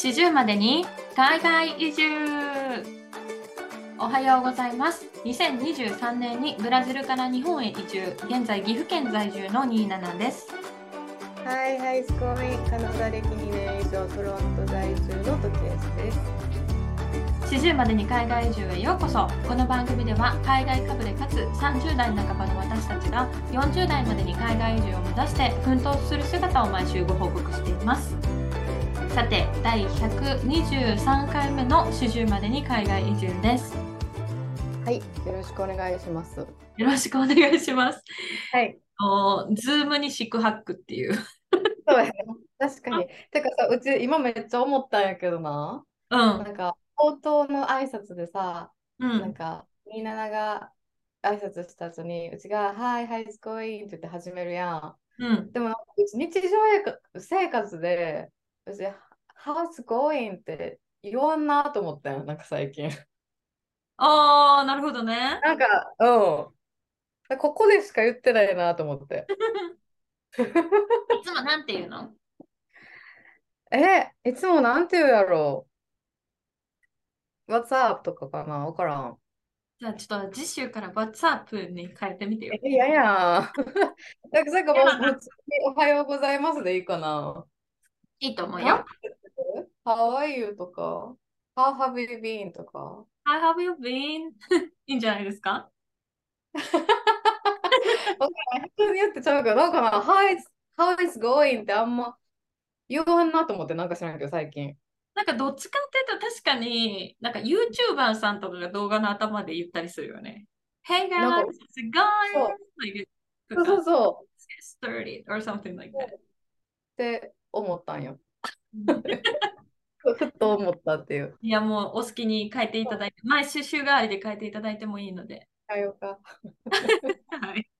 40までに海外移住。おはようございます。2023年にブラジルから日本へ移住。現在岐阜県在住のニーナナです。はい、ハイスコミカナダ歴2年以上トロント在住の時安です。40までに海外移住へようこそ。この番組では海外かぶれかつ30代半ばの私たちが40代までに海外移住を目指して奮闘する姿を毎週ご報告していますさて第123回目の40までに海外移住ですはい、よろしくお願いします。よろしくお願いしますはい、おズームに四苦八苦っていうそうやね。確かに。てかさ、うち今めっちゃ思ったんやけどな。うんなんか、冒頭の挨拶でさ、うんなんか、みんなが挨拶した後に、うちが、はい、ハイスコインって言って始めるやうんん。でも、うち日常生活で、うち、How's going? って言わんなと思ったよ、なんか最近。ああなるほどねなんか、うん。ここでしか言ってないなと思って。いつもなんて言うの？え、いつもなんて言うやろ？う。What's up? とかかな？わからん。じゃあちょっと次週から WhatsApp に変えてみてよえ、いやいや。なんか、なんかもういや普通におはようございますでいいかな。いいと思うよ How are you? とか、How have you been? とか。How have you been? いいんじゃないですか？人によってちゃうけど、なんかな、How is, how is going? ってあんま言わんなと思って、なんか知らんけど、最近。なんかどっちかっていうと確かになんか YouTuber さんとかが動画の頭で言ったりするよね。Hey guys, か how's it going? そうそうそう。30 or something like that. 思ったんよ。ふふっと思ったっていう。いやもうお好きに変えていただいて、毎週週替わりで変えていただいてもいいので。はよか。はい。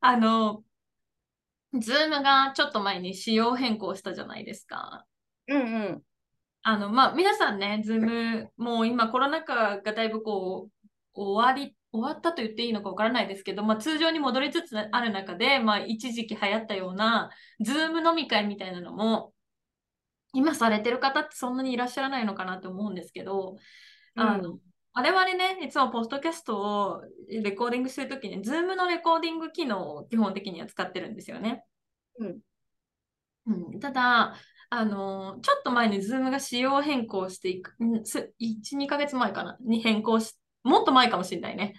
あの、Zoom がちょっと前に仕様変更したじゃないですか。うんうん。あの、まあ、皆さんね、ズーム、もう今コロナ禍がだいぶこう、終わり、終わったと言っていいのかわからないですけど、まあ、通常に戻りつつある中で、まあ、一時期流行ったような、ズーム飲み会みたいなのも、今されてる方ってそんなにいらっしゃらないのかなと思うんですけど、あの、我々ね、いつもポッドキャストをレコーディングするときに、ズームのレコーディング機能を基本的には使ってるんですよね。うん。うん、ただ、あのーちょっと前に Zoom が仕様変更していく、んす1、2ヶ月前かな？に変更し、もっと前かもしれないね。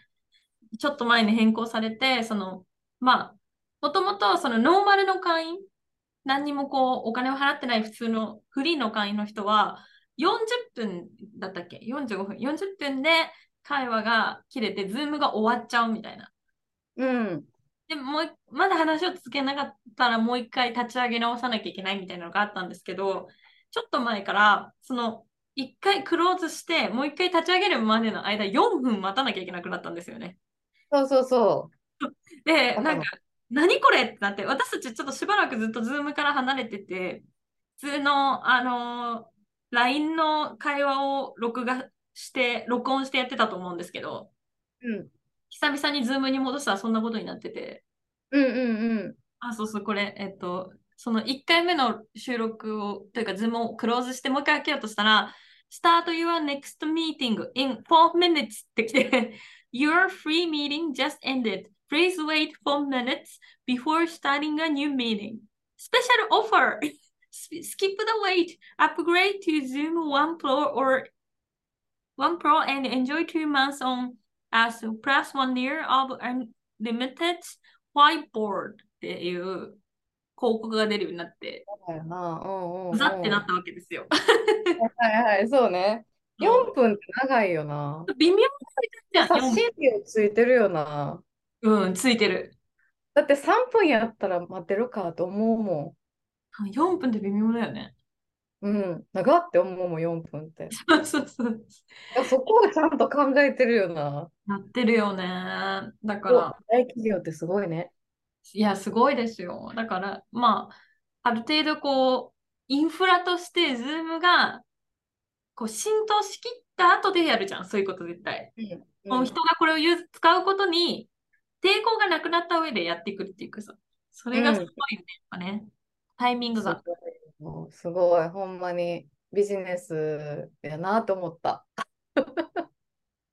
ちょっと前に変更されて、その、まあ、もともとそのノーマルの会員、何にもこう、お金を払ってない普通のフリーの会員の人は、40分だったっけ ?45 分。40分で会話が切れて、Zoom が終わっちゃうみたいな。うん。でもまだ話を続けなかったらもう一回立ち上げ直さなきゃいけないみたいなのがあったんですけど、ちょっと前から、その、一回クローズして、もう一回立ち上げるまでの間、4分待たなきゃいけなくなったんですよね。そうそうそで、わかるなんか、何これってなって、私たちちょっとしばらくずっとズームから離れてて、普通の、あのー LINE の会話を録画して、録音してやってたと思うんですけど、う。うん。久々にズームに戻したらそんなことになってて、うんうんうん。あ、そうそう、これ、えっと、その1回目の収録を、というか、ズームをクローズして、もう一回開けようとしたら、Start your next meeting in 4 minutes って来て、Your free meeting just ended. Please wait 4 minutes before starting a new meeting. Special offer! Skip the wait. Upgrade to Zoom One Pro or One Pro and enjoy two months on as plus one year of unlimited whiteboard っていう広告が出るようになって、そうだよな。うんうん、うん。うざってなったわけですよ。はいはい、そうね。 4分って長いよな。微妙な写4真料ついてるよな。うん、ついてる。だって3分やったら待てるかと思うも4分って微妙だよね。ん。うん。長って思うもん、4分って。そうそうそう。そこをちゃんと考えてるよな。なってるよね。だかおら、大企業ってすごいね。いや、すごいですよ。だから、まあ、ある程度こう、インフラとして Zoom がこう浸透しきった後でやるじゃん、そういうこと絶対。うんもう人がこれを使うことに抵抗がなくなった上でやっていくっていうかさ、それがすごいよね、やっぱね。タイミングが。すごいほんまに。ビジネスやなと思った。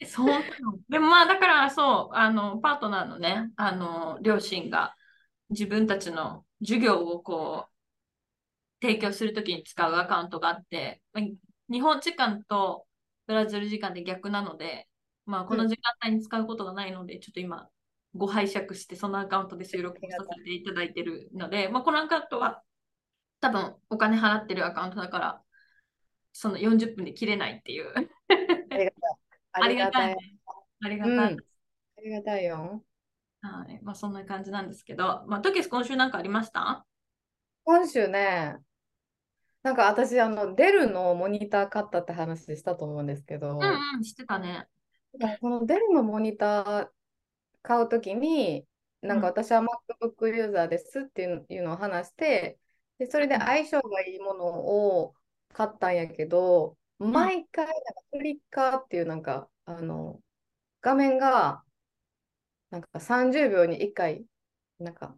そうでもまあだからそう、あの、パートナーのね、あの、両親が自分たちの授業をこう、提供するときに使うアカウントがあって、まあ日本時間とブラジル時間で逆なので、まあこの時間帯に使うことがないので、ちょっと今、ご拝借してそのアカウントで収録をさせていただいてるので、まあこのアカウントは多分お金払ってるアカウントだから、その40分で切れないっていう。ありがたい。ありがたい。ありがうん。たい。ありがたいよ。はい。まあ、そんな感じなんですけど、まあ、トキス今週なんかありました？今週ね、なんか私、あの、デルのモニター買ったって話したと思うんですけど、うんうん、してたね。このデルのモニター買うときに、なんかうん。私は MacBook ユーザーですっていうのを話して、で、それで相性がいいものを買ったんやけど、毎回なんかフリッカーっていうなんか、あの、画面が、なんか30秒に1回、なんか、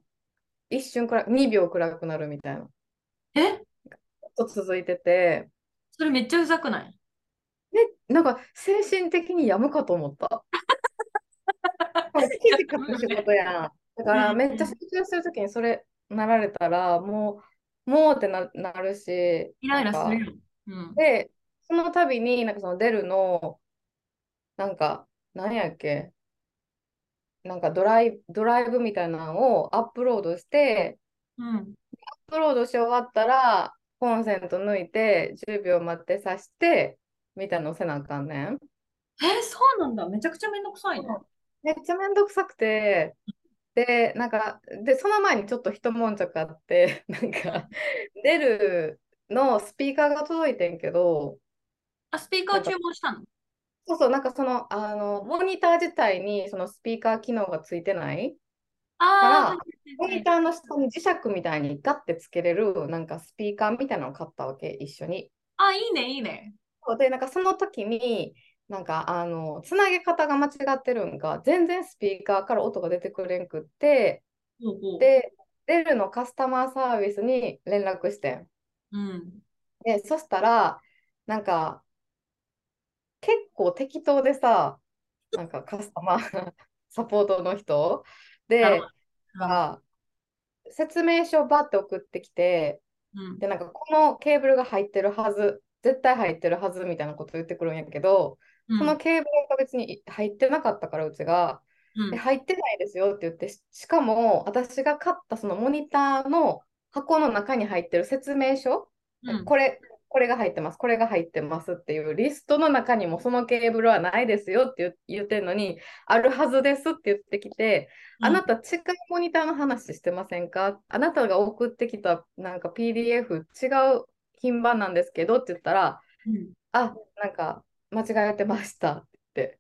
一瞬くら、2秒暗くなるみたいな、え？と続いてて、それめっちゃうざくない？なんか精神的に病むかと思った。これ記事書く仕事やん。だからうんめっちゃ集中するときにそれなられたら、もう、もうってな、なるし、イライラするよ。うん。で、その度に、なんかそのデルの、なんか、何やっけ、なんかドライ、ドライブみたいなのをアップロードして、うん。アップロードし終わったら、コンセント抜いて、10秒待って挿して、みたいなのせなあかんねん。え、そうなんだ。めちゃくちゃめんどくさいね。めっちゃめんどくさくて、で、なんか、で、その前にちょっと一悶着あって、なんか、デルのスピーカーが届いてんけど、あ、スピーカー注文したの？そうそう、なんかその、あの、モニター自体にそのスピーカー機能がついてない、ああ、モニターの下に磁石みたいにガッてつけれる、なんかスピーカーみたいなのを買ったわけ、一緒に。あ、いいね、いいね。で、なんかその時に、なんかあの、つなげ方が間違ってるんが、全然スピーカーから音が出てくれんくって、ほうほう。で、デルのカスタマーサービスに連絡してん。うん。で、そしたら、なんか、結構適当でさ、なんかカスタマーサポートの人でなるほ、が説明書バッて送ってきて、うん。で、なんかこのケーブルが入ってるはず、絶対入ってるはずみたいなこと言ってくるんやけど、うん。そのケーブルが別に入ってなかったから、うちが、うん。え入ってないですよって言って、ししかも私が買ったそのモニターの箱の中に入ってる説明書、うん。これ、これが入ってます、これが入ってますっていうリストの中にもそのケーブルはないですよって言言ってるのに、あるはずですって言ってきて、あなた違うモニターの話してませんか？あなたが送ってきたなんか PDF 違う品番なんですけどって言ったら、うん。あ、なんか間違えてましたって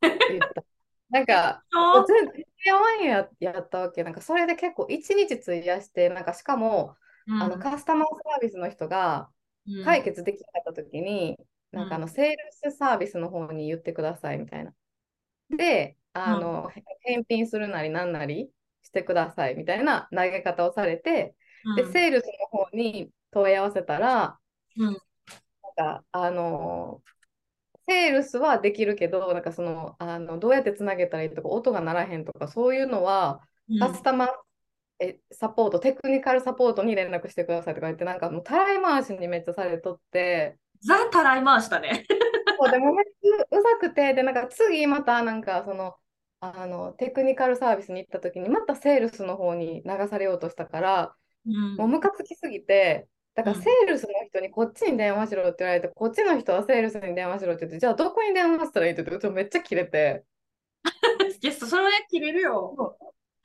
言った。なんか、全然やわんややったわけ。なんかそれで結構一日費やして、なんかしかも、あのカスタマーサービスの人がうん解決できなかった時に、うん。なんかあのセールスサービスの方に言ってくださいみたいな。で、あの、返品するなりなんなりしてくださいみたいな投げ方をされて、で、うん。セールスの方に問い合わせたら、うん。なんか、あのセールスはできるけど、なんかその、あの、どうやってつなげたらいいとか、音が鳴らへんとか、そういうのは、カスタマー、えサポート、テクニカルサポートに連絡してくださいとか言って、なんかもうたらい回しにめっちゃされとって、ザ・たらい回したね。そうでもめっちゃうざくて、で、なんか次またなんかその、あの、テクニカルサービスに行った時に、またセールスの方に流されようとしたから、うんもうムカつきすぎて、だからうんセールスの人にこっちに電話しろって言われて、こっちの人はセールスに電話しろって言って、じゃあどこに電話したらいいって言って、めっちゃキレて。いや、それは切れるよ。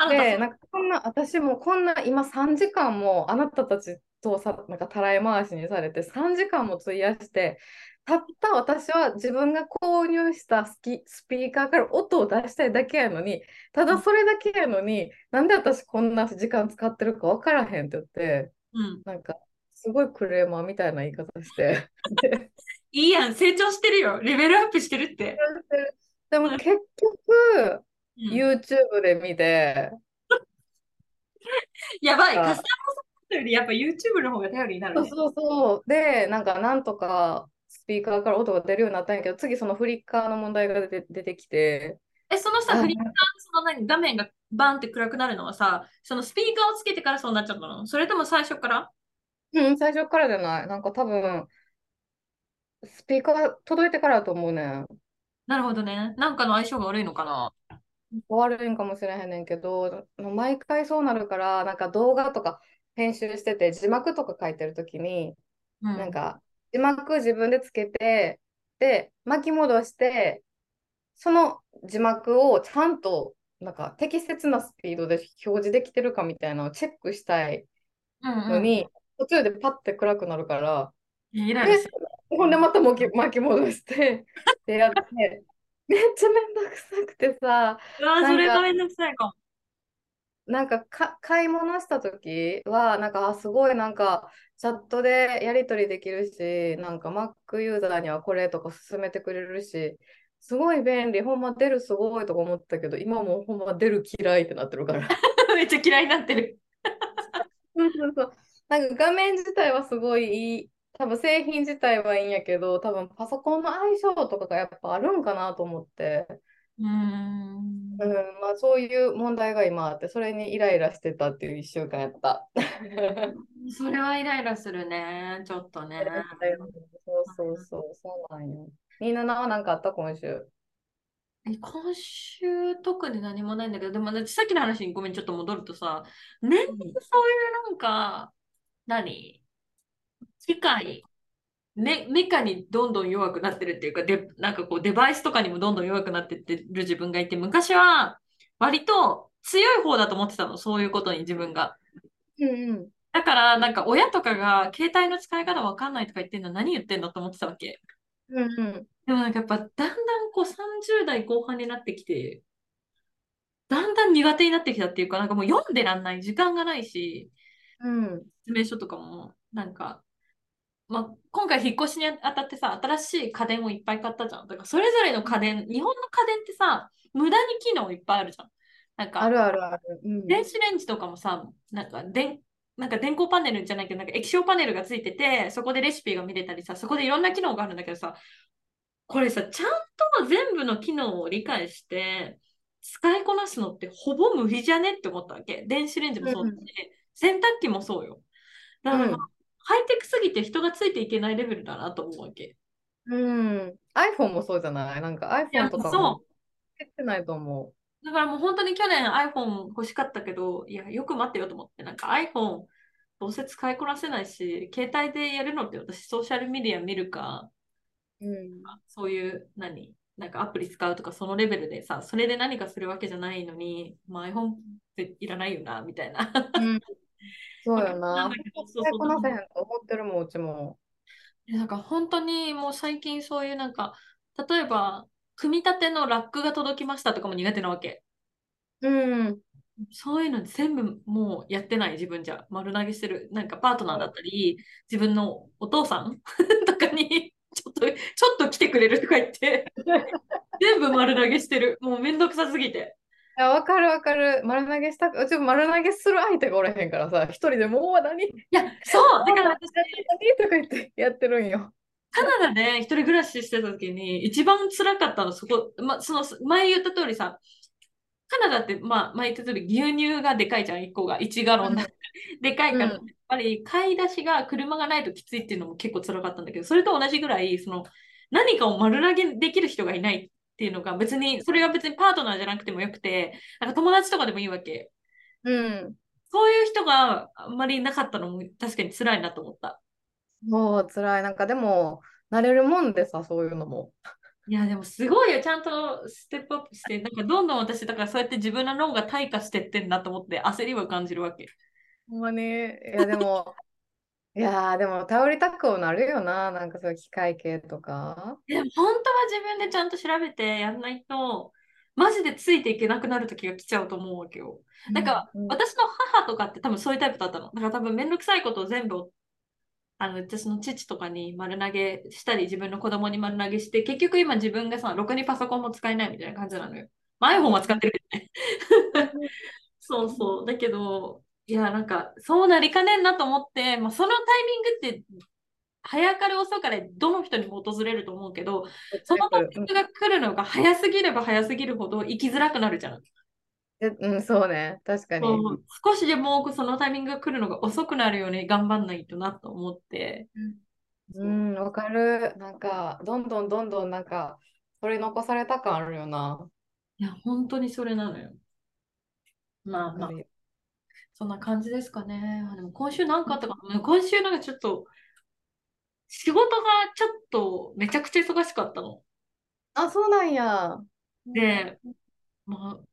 で、なんかこんな、私もこんな今3時間もあなたたちとさ、なんかたらい回しにされて3時間も費やして、たった私は自分が購入したスキスピーカーから音を出したいだけやのに、ただそれだけやのに、なんで私こんな時間使ってるか分からへんって言って、うん。なんかすごいクレーマーみたいな言い方して。で いいやん、成長してるよ。レベルアップしてるって。でも結局、うん YouTube で見て、やばい、あカスタマーサポーよりやっぱ YouTube の方が頼りになるね。そうそうそう。で、なんかなんとかスピーカーから音が出るようになったんやけど、次そのフリッカーの問題が出て出てきて、え、そのさ、あフリッカー、その何、画面がバンって暗くなるのはさ、そのスピーカーをつけてからそうなっちゃったの？それとも最初から？うん、最初からじゃない。なんか多分、スピーカー届いてからだと思うねん。なるほどね。なんかの相性が悪いのかな？悪いんかもしれへんねんけど、毎回そうなるから、なんか動画とか編集してて、字幕とか書いてるときに、うん。なんか字幕自分でつけて、で、巻き戻して、その字幕をちゃんとなんか適切なスピードで表示できてるかみたいなのをチェックしたいうんうん。のに、途中でパッて暗くなるから。ほんでまた巻き巻き戻して、でやって、めっちゃめんどくさくてさ、うわ、それがめんどくさいかも。なんかか買い物した時は、なんかあすごいなんかチャットでやり取りできるし、なんか Mac ユーザーにはこれとか勧めてくれるし、すごい便利、ほんま出るすごいとか思ったけど、今もうほんま出る嫌いってなってるから。めっちゃ嫌いになってる。そうそうそう。なんか画面自体はすごいいい。多分製品自体はいいんやけど、多分パソコンの相性とかがやっぱあるんかなと思って。うーん。うん、まあそういう問題が今あって、それにイライラしてたっていう一週間やった。それはイライラするね。ちょっとね。そうそうそう、そうなんよ。みんなは何かあった今週？え今週特に何もないんだけど、でもねさっきの話にごめん、ちょっと戻るとさ、年々そういうなんか、何？機械、ね、メカにどんどん弱くなってるっていうか、で、なんかこうデバイスとかにもどんどん弱くなってってる自分がいて、昔は割と強い方だと思ってたの、そういうことに自分が。うんうん。だから、なんか親とかが携帯の使い方わかんないとか言ってんの何言ってんだと思ってたわけ。うんうん。でもなんかやっぱだんだんこう30代後半になってきて、だんだん苦手になってきたっていうか、なんかもう読んでらんない時間がないし、うん。説明書とかも、なんか、まあ、今回引っ越しにあたってさ、新しい家電をいっぱい買ったじゃん。だからそれぞれの家電、日本の家電ってさ、無駄に機能いっぱいあるじゃん。なんか、あるあるある。うん。電子レンジとかもさ、なんか電、なんか電光パネルじゃないけど、なんか液晶パネルがついてて、そこでレシピが見れたりさ、そこでいろんな機能があるんだけどさ、これさ、ちゃんと全部の機能を理解して、使いこなすのってほぼ無理じゃねって思ったわけ。電子レンジもそうだし、うん洗濯機もそうよ。だから、うんハイテクすぎて人がついていけないレベルだなと思うわけ。うん。iPhone もそうじゃない？なんか iPhone とかそもつけてないと思だからもう本当に去年 iPhone 欲しかったけど、いや、よく待ってよと思って、なんか iPhone どうせ使いこなせないし、携帯でやるのって私ソーシャルメディア見るか、う。うん。そういう何？なんかアプリ使うとかそのレベルでさ、それで何かするわけじゃないのに、まあ、iPhone っていらないよな、みたいな。うん、そうよなな。んだけどそう使いそうこなせへんと思ってるもん、うちも。なんか本当にもう最近そういうなんか、例えば、組み立てのラックが届きましたとかも苦手なわけ。うん。そういうの全部もうやってない自分じゃ丸投げしてる。なんかパートナーだったり、自分のお父さん とかにちょっと、ちょっと来てくれるとか言って、全部丸投げしてる。もうめんどくさすぎて。いや、わかるわかる。丸投げしたく、うちも丸投げする相手がおれへんからさ、一人でもう何？いや、そう、だから私、何？とか言ってやってるんよ。カナダで一人暮らししてた時に一番辛かったのそこ、ま、その前言った通りさ、カナダって、まあ、前言った通り牛乳がでかいじゃん、1個が。1ガロンで。でかいから、うんやっぱり買い出しが車がないときついっていうのも結構辛かったんだけど、それと同じぐらい、その何かを丸投げできる人がいないっていうのが別に、それが別にパートナーじゃなくてもよくて、なんか友達とかでもいいわけ。うん。そういう人があんまりいなかったのも確かに辛いなと思った。もう辛い。なんかでも、慣れるもんでさ、そういうのも。いや、でもすごいよ。ちゃんとステップアップして、なんかどんどん私、だからそうやって自分の脳が退化してってんなと思って焦りは感じるわけ。ほんまに。いや、でも、いやー、でも頼りたくなるよな。なんかそういう機械系とか。でも本当は自分でちゃんと調べてやんないと、マジでついていけなくなる時が来ちゃうと思うわけよ。なんか、うん私の母とかって多分そういうタイプだったの。だから多分めんどくさいことを全部、あの、私の父とかに丸投げしたり、自分の子供に丸投げして、結局今自分がさ、ろくにパソコンも使えないみたいな感じなのよ。まあ iPhone は使ってるけどね。そうそう。だけど、いや、なんか、そうなりかねんなと思って、まあ、そのタイミングって、早かれ遅かれどの人にも訪れると思うけど、そのタイミングが来るのが早すぎれば早すぎるほど生きづらくなるじゃん。うん、そうね、確かに。少しでもそのタイミングが来るのが遅くなるように頑張んないとなと思って。うん、わかる。なんか、どんどんどんどんなんか、それ残された感あるよな。いや、本当にそれなのよ。まあまあ、そんな感じですかね。でも今週なんかあったかな今週なんかちょっと、仕事がちょっとめちゃくちゃ忙しかったの。あ、そうなんや。で、まあ、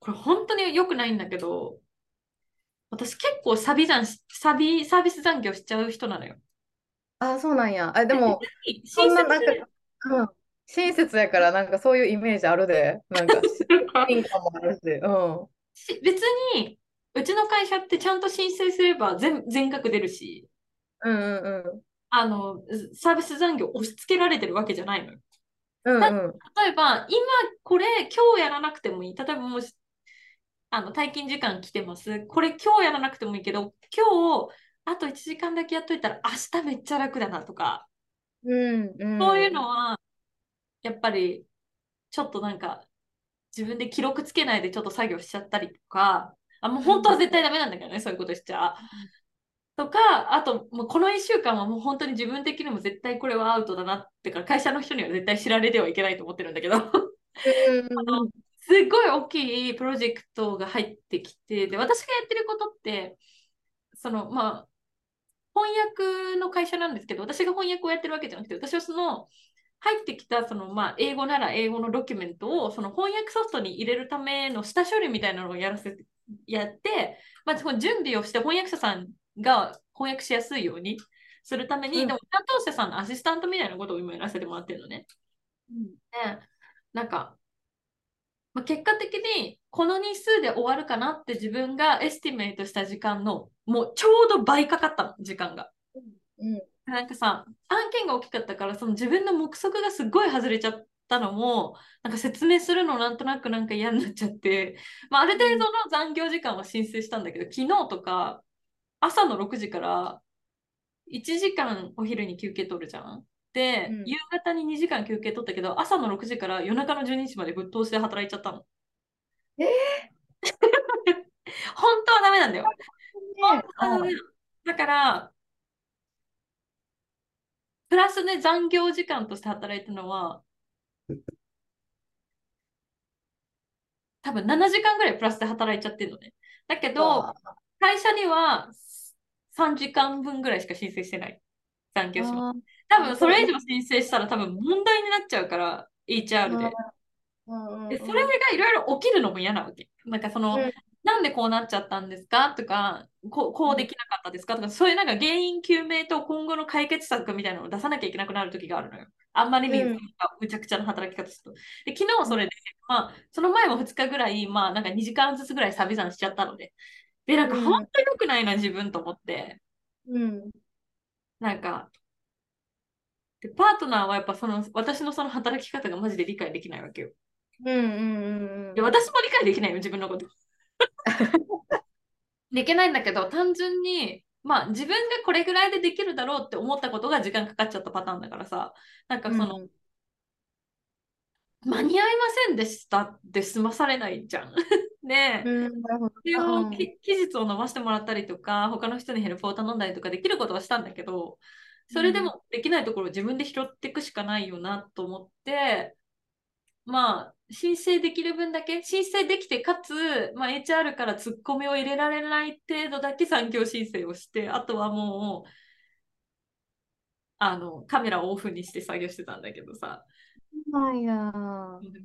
これ本当に良くないんだけど、私結構サビじゃん、サビ、サービス残業しちゃう人なのよ。あ、そうなんや。あ、でも、そんななんか、うん、親切やからなんかそういうイメージあるで。なんか、もあるし。うん。別に、うちの会社ってちゃんと申請すれば全全額出るし、うんうんうん。あの、サービス残業押し付けられてるわけじゃないのよ。うんうん、例えば、今これ今日やらなくてもいい。例えばもし、あの、退勤時間来てます。これ今日やらなくてもいいけど、今日、あと1時間だけやっといたら明日めっちゃ楽だなとか、うんうん、そういうのは、やっぱり、ちょっとなんか、自分で記録つけないでちょっと作業しちゃったりとか、あ、もう本当は絶対ダメなんだけどね、そういうことしちゃ。とか、あと、もうこの1週間はもう本当に自分的にも絶対これはアウトだなってから、会社の人には絶対知られてはいけないと思ってるんだけど あのすっごい大きいプロジェクトが入ってきて、で、私がやってることって、その、まあ、翻訳の会社なんですけど、私が翻訳をやってるわけじゃなくて、私はその、入ってきたその、まあ、英語なら英語のドキュメントをその翻訳ソフトに入れるための下処理みたいなのをやらせてやって、まあ、準備をして翻訳者さんが翻訳しやすいようにするために、うん、でも担当者さんのアシスタントみたいなことを今やらせてもらってるのね。うん、でなんか、まあ、結果的にこの日数で終わるかなって自分が estimate した時間のもうちょうど倍かかったの時間が。うんなんかさ、案件が大きかったから、その自分の目測がすっごい外れちゃったのも、なんか説明するのなんとなくなんか嫌になっちゃって、まあ、ある程度の残業時間は申請したんだけど、昨日とか朝の6時から1時間お昼に休憩取るじゃん。で、うん、夕方に2時間休憩取ったけど、朝の6時から夜中の12時までぶっ通しで働いちゃったの。えー、本当はダメなんだよ。本当はダメだから、プラスね、残業時間として働いたのは、多分7時間ぐらいプラスで働いちゃってるのね。だけど、会社には3時間分ぐらいしか申請してない。残業します。多分それ以上申請したら多分問題になっちゃうから、HR で。でそれがいろいろ起きるのも嫌なわけ。なんかその、なんでこうなっちゃったんですか？とかこ、こうできなかったですか？とか、そういうなんか原因究明と今後の解決策みたいなのを出さなきゃいけなくなる時があるのよ。あんまりにむちゃくちゃな働き方すると。で昨日それで、まあ、その前も2日ぐらい、まあ、なんか2時間ずつぐらいサビ算しちゃったので。で、なんか本当に良くないな、自分と思って。うん。なんか、でパートナーはやっぱその私のその働き方がマジで理解できないわけよ。うんうんうんうん。で私も理解できないよ、自分のこと。できないんだけど、単純に、まあ自分がこれぐらいでできるだろうって思ったことが時間かかっちゃったパターンだからさ、なんかその、うん、間に合いませんでしたって済まされないじゃん。で、うん、期日を伸ばしてもらったりとか、他の人にヘルプを頼んだりとかできることはしたんだけど、それでもできないところを自分で拾っていくしかないよなと思って、まあ、申請できる分だけ、申請できて、かつ、まあ、HR からツッコミを入れられない程度だけ産業申請をして、あとはもう、あの、カメラをオフにして作業してたんだけどさ。なんや。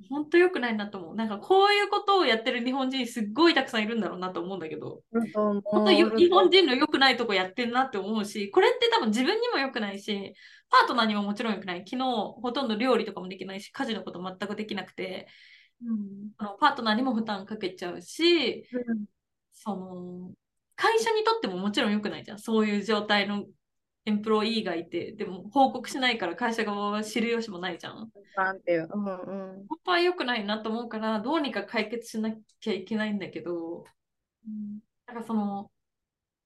本当良くないなと思う。なんかこういうことをやってる日本人すっごいたくさんいるんだろうなと思うんだけど、本当日本人の良くないとこやってんなって思うし、これって多分自分にも良くないし、パートナーにももちろん良くない。昨日ほとんど料理とかもできないし、家事のこと全くできなくて、うん、あのパートナーにも負担かけちゃうし、うん、その会社にとってももちろん良くないじゃん。そういう状態のエンプロイーがいて、でも報告しないから会社側は知る由もないじゃん。なんていう。うんうん、本当は良くないなと思うから、どうにか解決しなきゃいけないんだけど、うん、なんかその、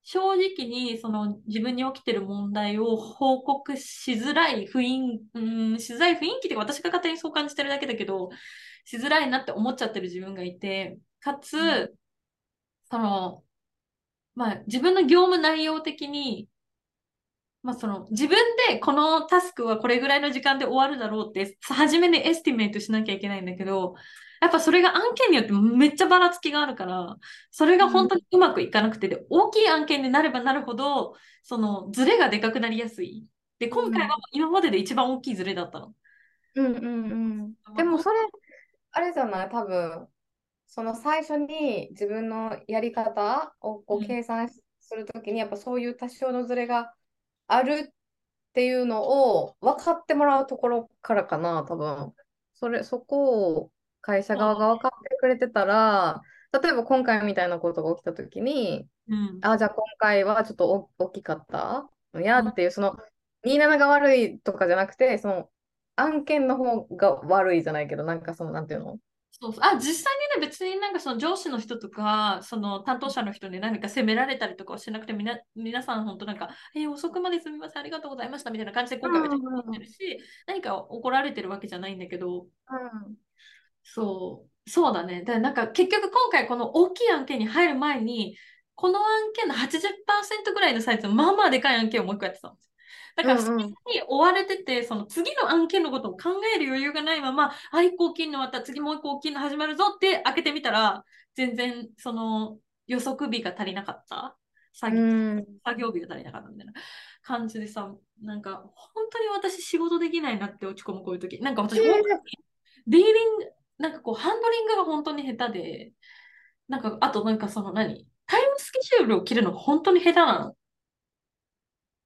正直にその自分に起きてる問題を報告しづらい雰囲気、うん、しづらい雰囲気って私が勝手にそう感じてるだけだけど、しづらいなって思っちゃってる自分がいて、かつ、うん、その、まあ自分の業務内容的に、まあその自分でこのタスクはこれぐらいの時間で終わるだろうって、初めに estimate しなきゃいけないんだけど、やっぱそれが案件によってめっちゃばらつきがあるから、それが本当にうまくいかなくて、で、大きい案件になればなるほど、そのズレがでかくなりやすい。で、今回は今までで一番大きいズレだったの。うんうんうん。でもそれ、あれじゃない？多分、その最初に自分のやり方をこう計算するときに、やっぱそういう多少のズレがあるっていうのを分かってもらうところからかな、多分。それ、そこを会社側が分かってくれてたら、例えば今回みたいなことが起きたときに、うん、あ、じゃあ今回はちょっと大きかったいやっていう、その27が悪いとかじゃなくて、その案件の方が悪いじゃないけど、なんかその、なんていうの？そうあ実際にね、別になんかその上司の人とか、その担当者の人に何か責められたりとかはしなくて、みな皆さん本当なんか、えー、遅くまですみません、ありがとうございましたみたいな感じで今回めちゃくちゃってるし、何か怒られてるわけじゃないんだけど、うん、そう、そうだね。で、なんか結局今回この大きい案件に入る前に、この案件の80%ぐらいのサイズのまあまあでかい案件をもう一個やってたんですだから、それに追われてて、その次の案件のことを考える余裕がないまま、あ、一個大きいの終わった、次もう一個大きいの始まるぞって開けてみたら、全然、その予測日が足りなかった。作業作業日が足りなかったみたいな感じでさ、なんか、本当に私仕事できないなって落ち込むこういう時。なんか私、本当にディーリング、なんかこう、ハンドリングが本当に下手で、なんか、あとなんかその何タイムスケジュールを切るのが本当に下手なの。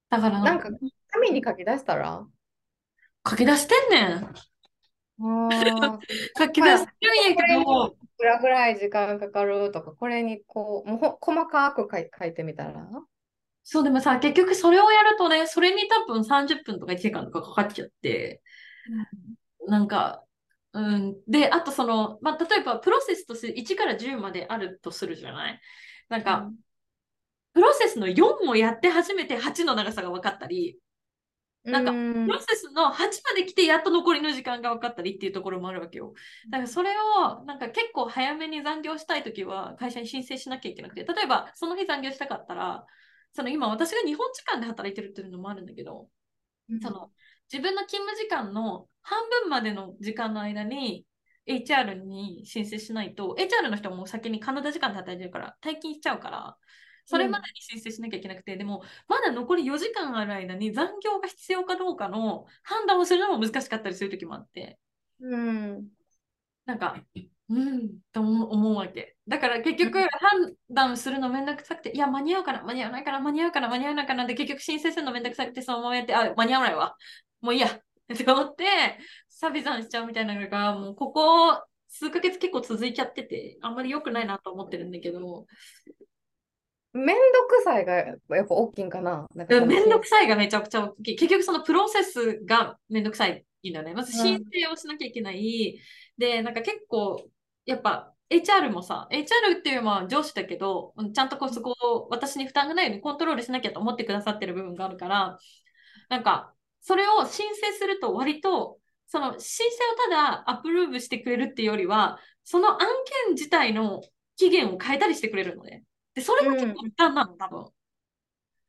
だからなんか、紙に書き出したら？書き出してんねん。書き出してるんやけど。いくらぐらい時間かかるとか、これにこう、もう細かく書い書いてみたらそう、でもさ、結局それをやるとね、それに多分30分とか1時間とかかかっちゃって、うん、なんか、うん、で、あとその、まあ、例えばプロセスとして1から10まであるとするじゃないなんか、うん、プロセスの4をやって初めて8の長さが分かったり、なんか、プロセスの8まで来てやっと残りの時間が分かったりっていうところもあるわけよ。だからそれをなんか結構早めに残業したいときは会社に申請しなきゃいけなくて、例えばその日残業したかったら、その今私が日本時間で働いてるっていうのもあるんだけど、うん、その自分の勤務時間の半分までの時間の間に HR に申請しないと、HR の人も先にカナダ時間で働いてるから退勤しちゃうから、それまでに申請しなきゃいけなくて、うん、でも、まだ残り4時間ある間に残業が必要かどうかの判断をするのも難しかったりする時もあって、うん、なんか、うんと思うわけ。だから結局判断するのめんどくさくて、いや、間に合うかな、間に合わないかな、間に合うかな、間に合わないかなって結局申請するのめんどくさくて、そのままやって、あ、間に合わないわ。もういいや。って思って、サビザンしちゃうみたいなのが、もうここ数ヶ月結構続いちゃってて、あんまり良くないなと思ってるんだけど、めんどくさいがやっぱ大きいんかな。なんかめんどくさいがめちゃくちゃ大きい。結局そのプロセスがめんどくさいんだよね。まず申請をしなきゃいけない。うん、で、なんか結構、やっぱ HR もさ、HR っていうのは上司だけど、ちゃんとこうそこを私に負担がないようにコントロールしなきゃと思ってくださってる部分があるから、なんか、それを申請すると割と、その申請をただアプローブしてくれるっていうよりは、その案件自体の期限を変えたりしてくれるのね。で、それも結構負担なの、多分。